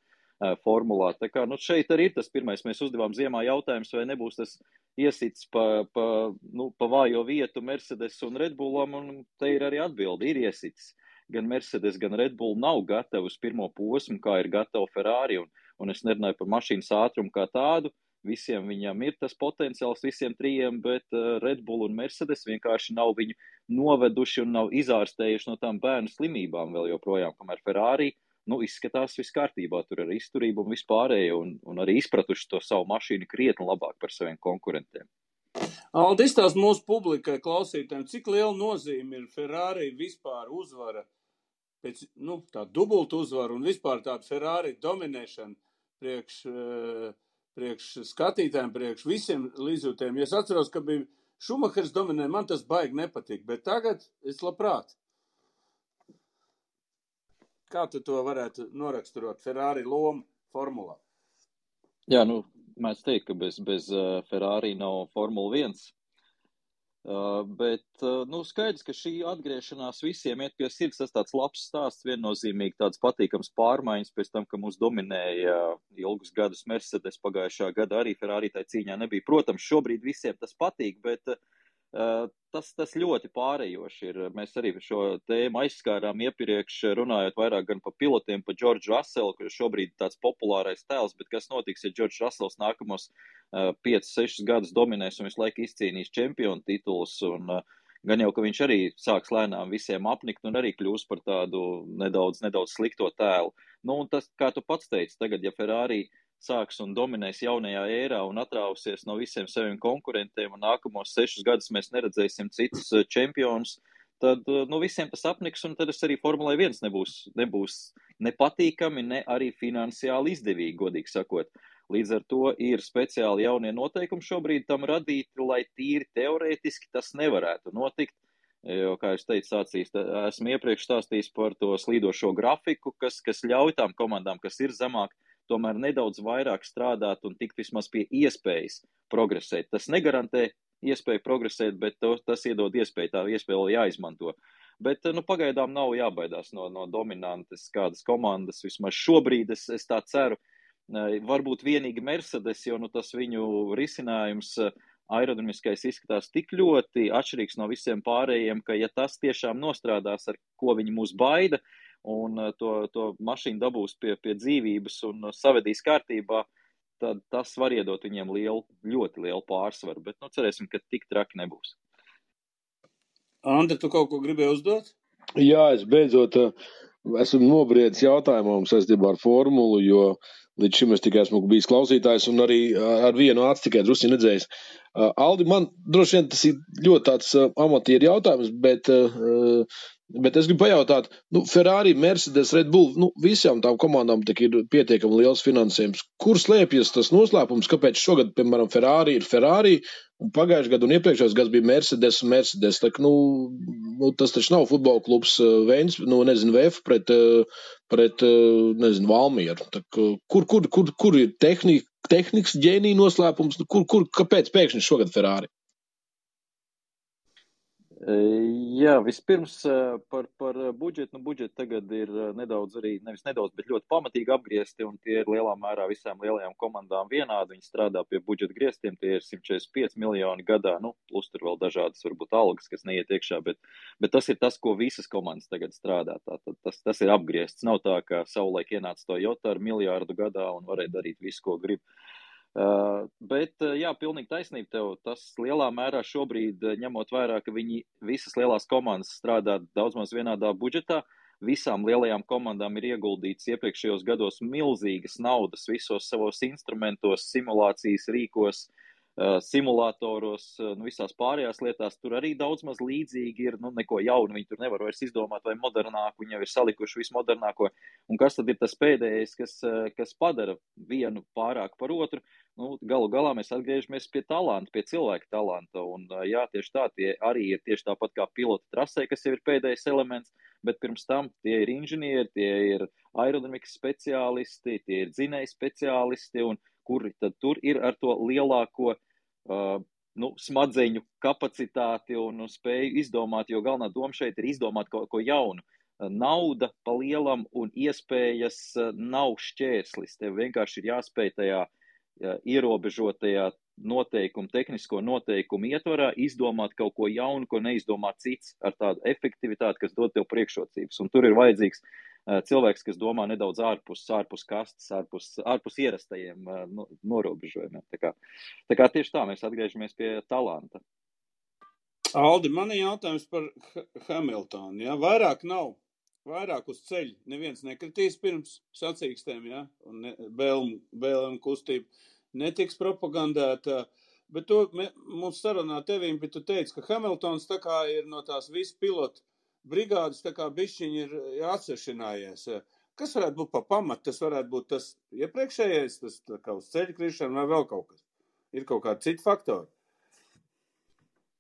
formulā. Tā kā nu, šeit arī ir tas pirmais. Mēs uzdevām ziemā jautājums, vai nebūs tas iesits pa, pa, nu, pa vājo vietu Mercedes un Redbullam, un te ir arī atbildi, ir iesits. Gan Mercedes, gan Redbull nav gatavi uz pirmo posmu, kā ir gatava Ferrari, un, un es nerunāju par mašīnas ātrumu kā tādu. Visiem viņam ir tas potenciāls, visiem trijiem, bet uh, Red Bull un Mercedes vienkārši nav viņu noveduši un nav izārstējuši no tām bērnu slimībām vēl joprojām, kamēr Ferrari nu, izskatās viss kārtībā, tur ir izturība un vispārējo, un, un arī izpratuši to savu mašīnu krietni labāk par saviem konkurentiem. Aldis, tās mūsu publikai klausītājiem, cik liela nozīme ir Ferrari vispār uzvara, pēc, nu, tā dubultu uzvara un vispār tāda Ferrari dominēšana priekš, eh, priekš skatītājiem, priekš visiem līdzjūtiem. Ja es atceros, ka bija Šumahers dominē, man tas baigi nepatīk, bet tagad es labprāt. Kā tu to varētu noraksturot Ferrari lomu formulā? Jā, nu, mēs teikt, ka bez, bez uh, Ferrari nav Formula 1. Uh, bet, uh, nu, skaidrs, ka šī atgriešanās visiem iet pie sirds, tas tāds labs stāsts, viennozīmīgi tāds patīkams pārmaiņas pēc tam, ka mūs dominēja ilgus gadus Mercedes pagājušā gada arī Ferrari tai cīņā nebija. Protams, šobrīd visiem tas patīk, bet uh, Eh, tas, tas ļoti pārējoši ir. Mēs arī šo tēmu aizskārām iepriekš, runājot vairāk gan par pilotiem, par Džordžu Russellu, kurš šobrīd ir tāds populārais tēls, bet kas notiks, ja Džordžs Russells nākamos uh, 5-6 gadus dominēs un visu laiku izcīnīs čempionu titulus. Un, uh, gan jau, ka viņš arī sāks lēnām visiem apnikt un arī kļūs par tādu nedaudz, nedaudz slikto tēlu. Nu, un tas, kā tu pats teici, tagad, ja Ferrari uh, sāks un dominēs jaunajā ērā un atrausies no visiem saviem konkurentiem, un nākamos sešus gadus mēs neredzēsim citus eh, čempionus, tad eh, nu, visiem tas apniks, un tad es arī Formulē 1 nebūs, nebūs nepatīkami, ne arī finansiāli izdevīgi, godīgi sakot. Līdz ar to ir speciāli jaunie noteikumi šobrīd tam radīti, lai tīri teorētiski tas nevarētu notikt. Jo, kā es teicu, sācīs, esmu iepriekš stāstījis par to slīdošo grafiku, kas, kas ļauj tām komandām, kas ir zemāk, tomēr nedaudz vairāk strādāt un tikt vismaz pie iespējas progresēt. Tas negarantē iespēju progresēt, bet to, tas iedod iespēju, tā iespēja vēl jāizmanto. Bet nu, pagaidām nav jābaidās no, no dominantes kādas komandas. Vismaz šobrīd es, es tā ceru. Uh, Varbūt vienīgi Mercedes, jo nu, tas viņu risinājums aerodinamiskais izskatās tik ļoti atšķirīgs no visiem pārējiem, ka ja tas tiešām nostrādās, ar ko viņi mūs baida, un to, to mašīnu dabūs pie, pie dzīvības un savedīs kārtībā, tad tas var iedot viņiem lielu, ļoti lielu pārsvaru. Bet nu, cerēsim, ka tik traki nebūs. Andri, tu kaut ko gribēji uzdot? Jā, es beidzot esmu nobriedis jautājumam saistībā ar formulu, jo Līdz šim es tikai esmu bijis klausītājs un arī ar vienu acu tikai drusku redzējis. Aldi, man droši vien tas ir ļoti tāds amatieru jautājums, bet, bet es gribu pajautāt, nu, Ferrari, Mercedes, Red Bull, nu, visām tām komandām ir pietiekami liels finansējums. Kur slēpjas tas noslēpums, kāpēc šogad, piemēram, Ferrari ir Ferrari, Un pagājušajā gadā un iepriekšējos gados bija Mercedes un Mercedes. Tā, nu, nu, tas taču nav futbola klubs Vēns, nu, nezinu, VF pret, pret nezinu, Valmieru. Tā, kur, kur, kur, kur ir tehnika, tehnikas ģēnija noslēpums? Kur, kur, kāpēc pēkšņi šogad Ferrari? Jā, vispirms par, par budžetu. Nu, budžeti tagad ir nedaudz arī, nevis nedaudz, bet ļoti pamatīgi apgriezti, un tie ir lielā mērā visām lielajām komandām vienādi. Viņi strādā pie budžeta grieztiem, tie ir 145 miljoni gadā, nu, plus tur vēl dažādas, varbūt, algas, kas neiet iekšā, bet, bet tas ir tas, ko visas komandas tagad strādā. Tātad tas, tas ir apgriezts. Nav tā, ka savulaik ienāca to jota ar miljārdu gadā un varēja darīt visu, ko grib. Uh, Uh, bet, uh, jā, pilnīgi taisnība tev. Tas lielā mērā šobrīd, uh, ņemot vērā, ka viņi visas lielās komandas strādā daudz maz vienādā budžetā, visām lielajām komandām ir ieguldīts iepriekšējos gados milzīgas naudas visos savos instrumentos, simulācijas rīkos, uh, simulātoros, uh, nu, visās pārējās lietās. Tur arī daudz maz līdzīgi ir, nu, neko jaunu viņi tur nevar vairs izdomāt vai modernāku, viņi jau ir salikuši vismodernāko. Un kas tad ir tas pēdējais, kas, uh, kas padara vienu pārāk par otru? nu, galu galā mēs atgriežamies pie talanta, pie cilvēka talanta. Un, jā, tieši tā, tie arī ir tieši tāpat kā pilota trasē, kas jau ir pēdējais elements, bet pirms tam tie ir inženieri, tie ir aerodinamikas speciālisti, tie ir dzinēji speciālisti, un kuri tad tur ir ar to lielāko uh, nu, smadzeņu kapacitāti un, un spēju izdomāt, jo galvenā doma šeit ir izdomāt kaut ko jaunu. Nauda pa lielam un iespējas nav šķērslis. Tev vienkārši ir jāspēj tajā uh, ierobežotajā noteikumu, tehnisko noteikumu ietvarā izdomāt kaut ko jaunu, ko neizdomā cits ar tādu efektivitāti, kas dod tev priekšrocības. Un tur ir vajadzīgs uh, cilvēks, kas domā nedaudz ārpus, ārpus kastes, ārpus, ārpus ierastajiem uh, no, norobežojumiem. Tā kā, tā kā tieši tā mēs atgriežamies pie talanta. Aldi, man ir jautājums par Hamiltonu. Ja? Vairāk nav vairāk uz ceļa. Neviens nekritīs pirms sacīkstēm, ja? un bēlēm kustība netiks propagandēta. Bet to me, mums sarunā tevīm, bet tu teici, ka Hamiltons tā kā ir no tās visu pilotu brigādes, tā kā bišķiņi ir, atsešanājies. Kas varētu būt pa pamatu? Tas varētu būt tas iepriekšējais, tas tā kā uz ceļa krišana vai vēl kaut kas. Ir kaut kādi citi faktori.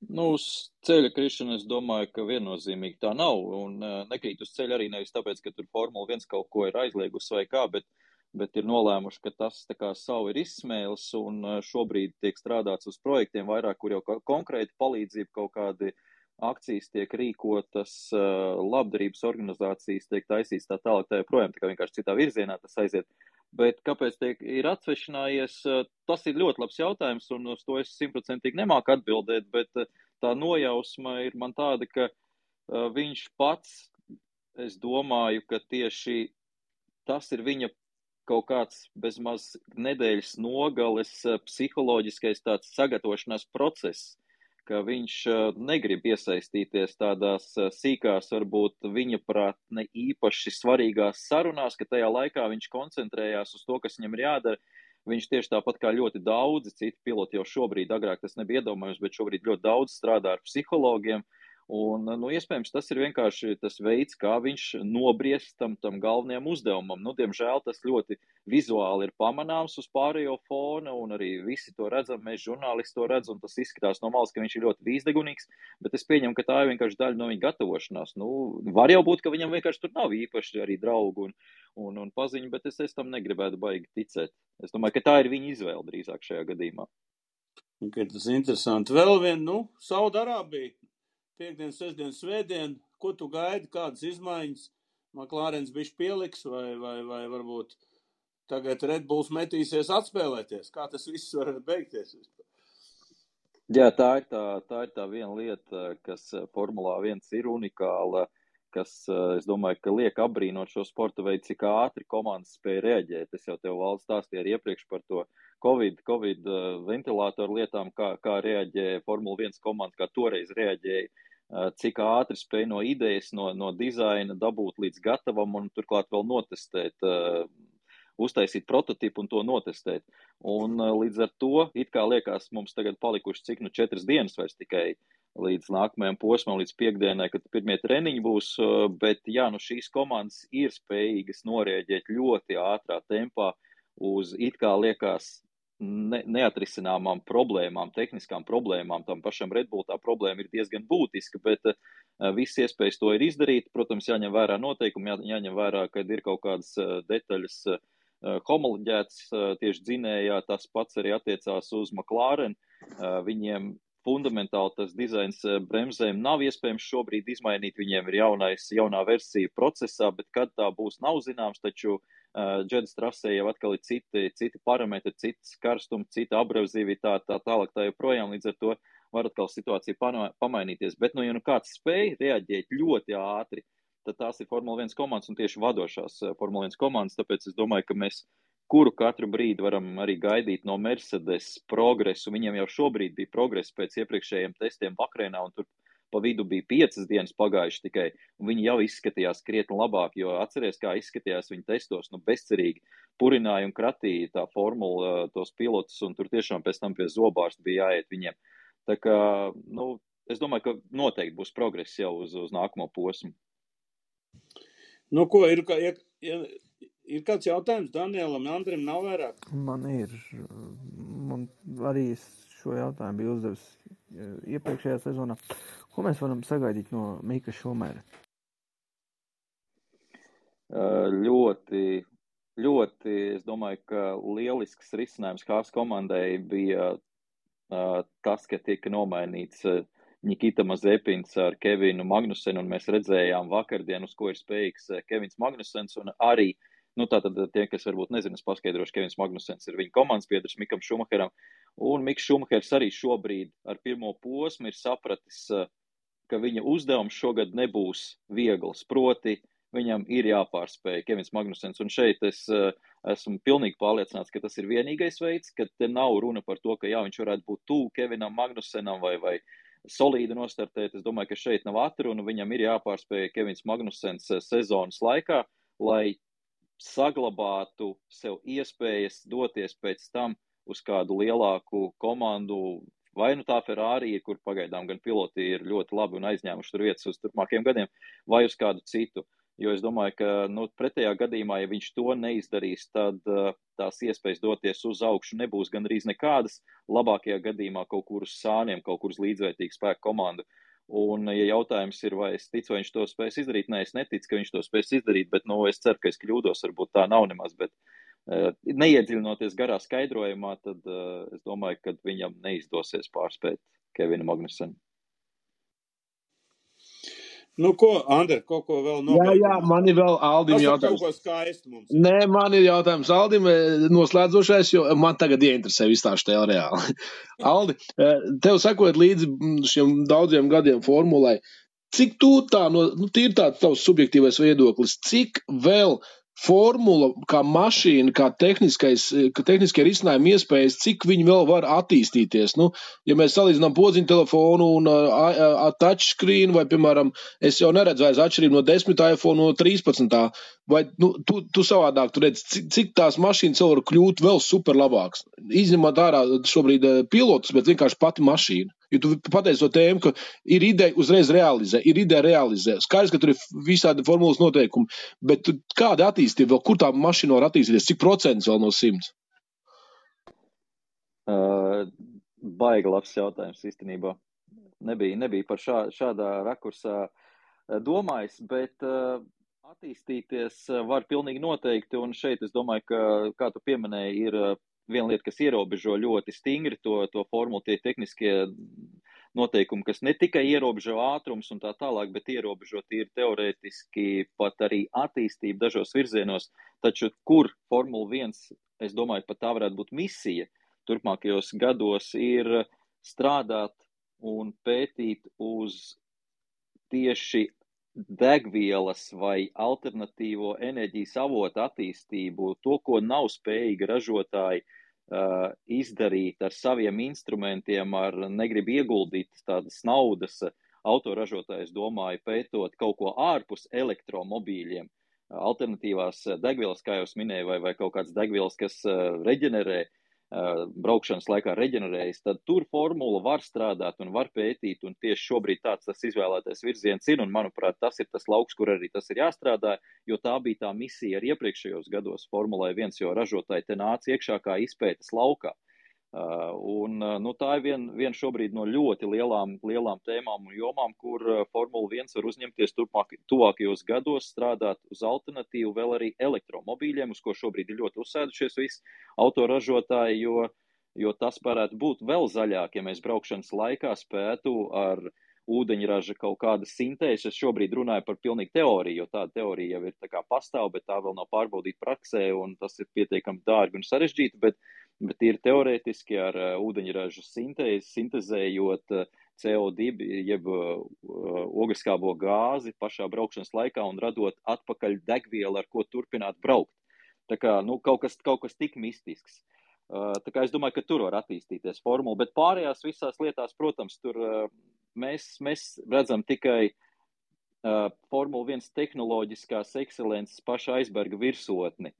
Nu, uz ceļa krišana es domāju, ka viennozīmīgi tā nav. Un uh, nekrīt uz ceļa arī nevis tāpēc, ka tur Formula 1 kaut ko ir aizliegusi vai kā, bet, bet ir nolēmuši, ka tas tā kā savu ir izsmēlis un uh, šobrīd tiek strādāts uz projektiem vairāk, kur jau konkrēti palīdzība kaut kādi akcijas tiek rīkotas, uh, labdarības organizācijas tiek taisīts tā tālāk, tā joprojām, tā kā vienkārši citā virzienā tas aiziet. Bet kāpēc tiek ir atsvešinājies, tas ir ļoti labs jautājums, un uz to es simtprocentīgi nemāku atbildēt, bet tā nojausma ir man tāda, ka viņš pats, es domāju, ka tieši tas ir viņa kaut kāds bezmaz nedēļas nogales psiholoģiskais tāds sagatavošanās process, ka viņš negrib iesaistīties tādās sīkās, varbūt viņa prāt ne īpaši svarīgās sarunās, ka tajā laikā viņš koncentrējās uz to, kas viņam ir jādara. Viņš tieši tāpat kā ļoti daudzi citi piloti jau šobrīd, agrāk tas nebija iedomājams, bet šobrīd ļoti daudz strādā ar psihologiem. Un, nu, iespējams, tas ir vienkārši tas veids, kā viņš nobriest tam, tam galvenajam uzdevumam. Nu, diemžēl tas ļoti vizuāli ir pamanāms uz pārējo fona, un arī visi to redzam, mēs žurnālisti to redzam, un tas izskatās no malas, ka viņš ir ļoti vīzdegunīgs, bet es pieņemu, ka tā ir vienkārši daļa no viņa gatavošanās. Nu, var jau būt, ka viņam vienkārši tur nav īpaši arī draugu un, un, un paziņu, bet es, es tam negribētu baigi ticēt. Es domāju, ka tā ir viņa izvēle drīzāk šajā gadījumā. Okay, tas ir interesanti. Vēl viena, nu, Saudarābija piekdien, sestdien, svētdien, ko tu gaidi, kādas izmaiņas Maklārens bišķi pieliks, vai, vai, vai varbūt tagad Red Bulls metīsies atspēlēties? Kā tas viss var beigties? Jā, tā ir tā, tā ir tā viena lieta, kas Formulā 1 ir unikāla, kas, es domāju, ka liek apbrīnot šo sporta veidu, cik ātri komandas spēja reaģēt. Es jau tev valsts stāstīju iepriekš par to Covid, COVID ventilātoru lietām, kā, kā reaģēja Formula 1 komanda, kā toreiz reaģēja cik ātri spēj no idejas, no, no dizaina dabūt līdz gatavam un turklāt vēl notestēt, uztaisīt prototipu un to notestēt. Un līdz ar to, it kā liekas, mums tagad palikuši cik nu četras dienas vairs tikai līdz nākamajam posmam, līdz piekdienai, kad pirmie treniņi būs, bet jā, nu šīs komandas ir spējīgas norēģēt ļoti ātrā tempā uz it kā liekas ne, neatrisināmām problēmām, tehniskām problēmām. Tam pašam Redbull tā problēma ir diezgan būtiska, bet uh, viss iespējas to ir izdarīt. Protams, jāņem vērā noteikumi, jā, jāņem vērā, ka ir kaut kādas uh, detaļas uh, homoloģētas tieši dzinējā. Tas pats arī attiecās uz McLaren. Viņiem fundamentāli tas dizains bremzēm nav iespējams šobrīd izmainīt. Viņiem ir jaunais, jaunā versija procesā, bet kad tā būs, nav zināms. Taču uh, džedas trasē jau atkal ir citi, citi parametri, cits karstums, cita abrevzīvitāte, tā tālāk tā joprojām. Līdz ar to var atkal situācija pamainīties. Bet, nu, ja nu kāds spēj reaģēt ļoti ātri, tad tās ir Formula 1 komandas un tieši vadošās Formula 1 komandas. Tāpēc es domāju, ka mēs kuru katru brīdi varam arī gaidīt no Mercedes progresu. Viņiem jau šobrīd bija progress pēc iepriekšējiem testiem Bakrēnā, un tur pa vidu bija piecas dienas pagājuši tikai, un viņi jau izskatījās krietni labāk, jo atceries, kā izskatījās viņa testos, nu, bezcerīgi purināja un kratīja tā formula tos pilotus, un tur tiešām pēc tam pie zobārsta bija jāiet viņiem. Tā kā, nu, es domāju, ka noteikti būs progress jau uz, uz nākamo posmu. Nu, ko ir, ja, ja, ir kāds jautājums Danielam, Andrim nav vairāk? Man ir, man arī šo jautājumu bija uzdevis iepriekšējā sezonā. Ko mēs varam sagaidīt no Mika Šumēra? Ļoti, ļoti, es domāju, ka lielisks risinājums Hārs komandai bija tas, ka tika nomainīts Nikita Mazepins ar Kevinu Magnusenu, un mēs redzējām vakardien, uz ko ir spējīgs Kevins Magnusens, un arī Nu, tātad tie, kas varbūt nezina, es paskaidrošu, Kevins Magnusens ir viņa komandas biedrs Mikam Šumacheram, un Miks Šumachers arī šobrīd ar pirmo posmu ir sapratis, ka viņa uzdevums šogad nebūs viegls, proti viņam ir jāpārspēj Kevins Magnusens. Un šeit es uh, esmu pilnīgi pārliecināts, ka tas ir vienīgais veids, ka te nav runa par to, ka jā, viņš varētu būt tuvu Kevinam Magnusenam vai, vai solīdi nostartēt. Es domāju, ka šeit nav atruna. Viņam ir jāpārspēj Kevins Magnusens sezonas laikā, lai saglabātu sev iespējas doties pēc tam uz kādu lielāku komandu, vai nu tā Ferrari, kur pagaidām gan piloti ir ļoti labi un aizņēmuši tur vietas uz turpmākiem gadiem, vai uz kādu citu. Jo es domāju, ka nu, pretējā gadījumā, ja viņš to neizdarīs, tad uh, tās iespējas doties uz augšu nebūs gandrīz nekādas. Labākajā gadījumā kaut kur uz sāniem, kaut kur uz līdzvērtīgu spēku komandu. Un, ja jautājums ir, vai es ticu, vai viņš to spēs izdarīt, nē, es neticu, ka viņš to spēs izdarīt, bet, nu, es ceru, ka es kļūdos, varbūt tā nav nemaz, bet uh, neiedziļinoties garā skaidrojumā, tad uh, es domāju, ka viņam neizdosies pārspēt Kevinu Magnusenu. Nu, ko, Andri, kaut ko vēl nobeigumā? Jā, jā, man ir vēl Aldim Tas jautājums. kaut ko skaistu mums. Nē, man ir jautājums Aldim, eh, noslēdzošais, jo man tagad ieinteresē viss tā štēl reāli. Aldi, eh, tev sekojot līdzi mm, šiem daudziem gadiem formulai, cik tu tā, no, nu, tīri tāds tavs subjektīvais viedoklis, cik vēl formula, kā mašīna, kā kā tehniskie risinājumi iespējas, cik viņi vēl var attīstīties. Nu, ja mēs salīdzinām podziņu telefonu un uh, touchscreen, vai, piemēram, es jau neredzu vairs atšķirību no 10. iPhone no 13. vai nu, tu, tu savādāk, tu redz, cik, cik tās mašīnas vēl var kļūt vēl super labāks. Izņemot ārā šobrīd pilotus, bet vienkārši pati mašīna. Jo tu pateici to tēmu, ka ir ideja uzreiz realizē, ir ideja realizē. Skaidrs, ka tur ir visādi formulas noteikumi, bet kāda attīstība vēl, kur tā mašīna var attīstīties, cik procents vēl no simts? Uh, baigi labs jautājums īstenībā. Nebija, nebija par šā, šādā rakursā domājis, bet uh, attīstīties var pilnīgi noteikti. Un šeit es domāju, ka, kā tu pieminēji, ir viena lieta, kas ierobežo ļoti stingri to, to formulu, tie tehniskie noteikumi, kas ne tikai ierobežo ātrums un tā tālāk, bet ierobežo tīri teorētiski pat arī attīstību dažos virzienos. Taču kur Formula 1, es domāju, pat tā varētu būt misija turpmākajos gados, ir strādāt un pētīt uz tieši degvielas vai alternatīvo enerģijas avotu attīstību, to, ko nav spējīgi ražotāji uh, izdarīt ar saviem instrumentiem, ar negribu ieguldīt tādas naudas autoražotājs domāju pētot kaut ko ārpus elektromobīļiem, alternatīvās degvielas, kā jau minēju, vai, vai kaut kādas degvielas, kas uh, reģenerē, uh, braukšanas laikā reģenerējas, tad tur formula var strādāt un var pētīt, un tieši šobrīd tāds tas izvēlētais virziens ir, un manuprāt, tas ir tas lauks, kur arī tas ir jāstrādā, jo tā bija tā misija arī iepriekšējos gados Formulai 1, jo ražotāji te nāca iekšā kā izpētes laukā. Uh, un, uh, nu, tā ir viena vien šobrīd no ļoti lielām, lielām tēmām un jomām, kur uh, Formula 1 var uzņemties turpmāk, tuvākajos gados strādāt uz alternatīvu vēl arī elektromobīļiem, uz ko šobrīd ir ļoti uzsēdušies visi autoražotāji, jo, jo tas varētu būt vēl zaļāk, ja mēs braukšanas laikā spētu ar ūdeņraža kaut kādas sintēzes. Es šobrīd runāju par pilnīgu teoriju, jo tāda teorija jau ir tā kā pastāv, bet tā vēl nav pārbaudīta praksē, un tas ir pietiekami dārgi un sarežģīti. Bet, uh, bet ir teorētiski ar uh, ūdeņraža sintēzi, sintezējot uh, CO2, jeb uh, ogliskābo gāzi pašā braukšanas laikā un radot atpakaļ degvielu, ar ko turpināt braukt. Tā kā nu, kaut, kas, kaut kas tik mistisks. Tā kā es domāju, ka tur var attīstīties formula, bet pārējās visās lietās, protams, tur mēs, mēs redzam tikai Formula 1 tehnoloģiskās ekscelences paša aizberga virsotni.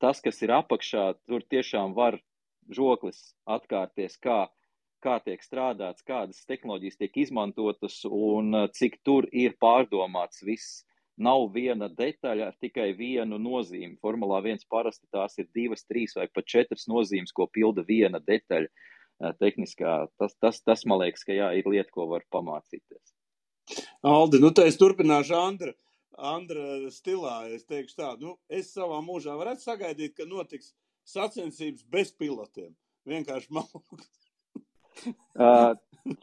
Tas, kas ir apakšā, tur tiešām var žoklis atkārties, kā, kā tiek strādāts, kādas tehnoloģijas tiek izmantotas un cik tur ir pārdomāts viss. Nav viena detaļa ar tikai vienu nozīmi. Formulā viens parasti tās ir divas, trīs vai pat četras nozīmes, ko pilda viena detaļa tehniskā. Tas, tas, tas man liekas, ka jā, ir lieta, ko var pamācīties. Aldi, nu tā es turpināšu Andra. Andra stilā. Es teikšu tā, nu, es savā mūžā varētu sagaidīt, ka notiks sacensības bez pilotiem. Vienkārši malūks. uh,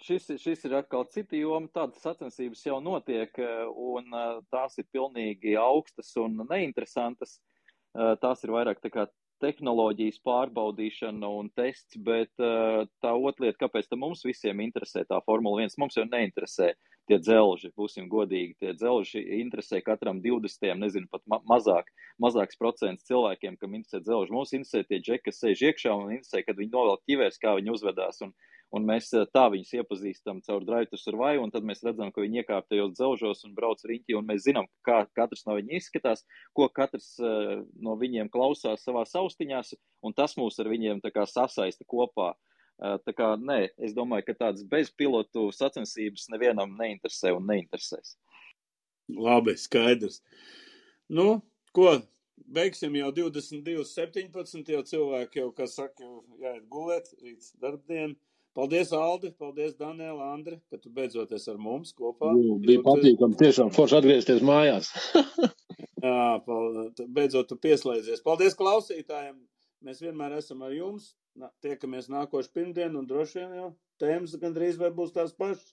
šis, šis ir atkal cita joma. Tādas sacensības jau notiek, un uh, tās ir pilnīgi augstas un neinteresantas. Uh, tās ir vairāk tā kā tehnoloģijas pārbaudīšana un tests, bet uh, tā otra lieta, kāpēc mums visiem interesē tā Formula 1, mums jau neinteresē tie dzelži, būsim godīgi, tie dzelži interesē katram 20, nezinu, pat ma mazāk, mazāks procents cilvēkiem, kam interesē dzelži. Mums interesē tie džeki, kas sēž iekšā un interesē, kad viņi novelk ķivērs, kā viņi uzvedās. Un, un mēs tā viņus iepazīstam caur Drive to Survive, un tad mēs redzam, ka viņi iekāp tajos dzelžos un brauc riņķī, un mēs zinām, kā katrs no viņiem izskatās, ko katrs uh, no viņiem klausās savā austiņās, un tas mūs ar viņiem kā sasaista kopā. Uh, tā kā nē, es domāju, ka tādas bezpilotu sacensības nevienam neinteresē un neinteresēs. Labi, skaidrs. Nu, ko, beigsim jau 22, 17, jau cilvēki jau, kā saka, jau jāiet gulēt, rīts darbdien. Paldies, Aldi, paldies, Daniela, Andri, ka tu beidzot esi ar mums kopā. Jū, bija patīkami, tiešām forši atgriezties mājās. Jā, paldies, beidzot tu pieslēdzies. Paldies klausītājiem. Mēs vienmēr esam ar jums. Tiekamies nākošu pirmdienu un droši vien jau tēmas gandrīz vai būs tās pašas.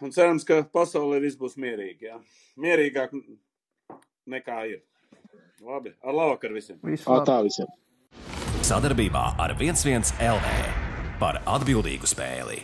Un cerams, ka pasaulē viss būs mierīgi. Jā. Mierīgāk nekā ir. Labi, ar labvakar visiem. Visu tā visiem. Sadarbībā ar 11 LV par atbildīgu spēli.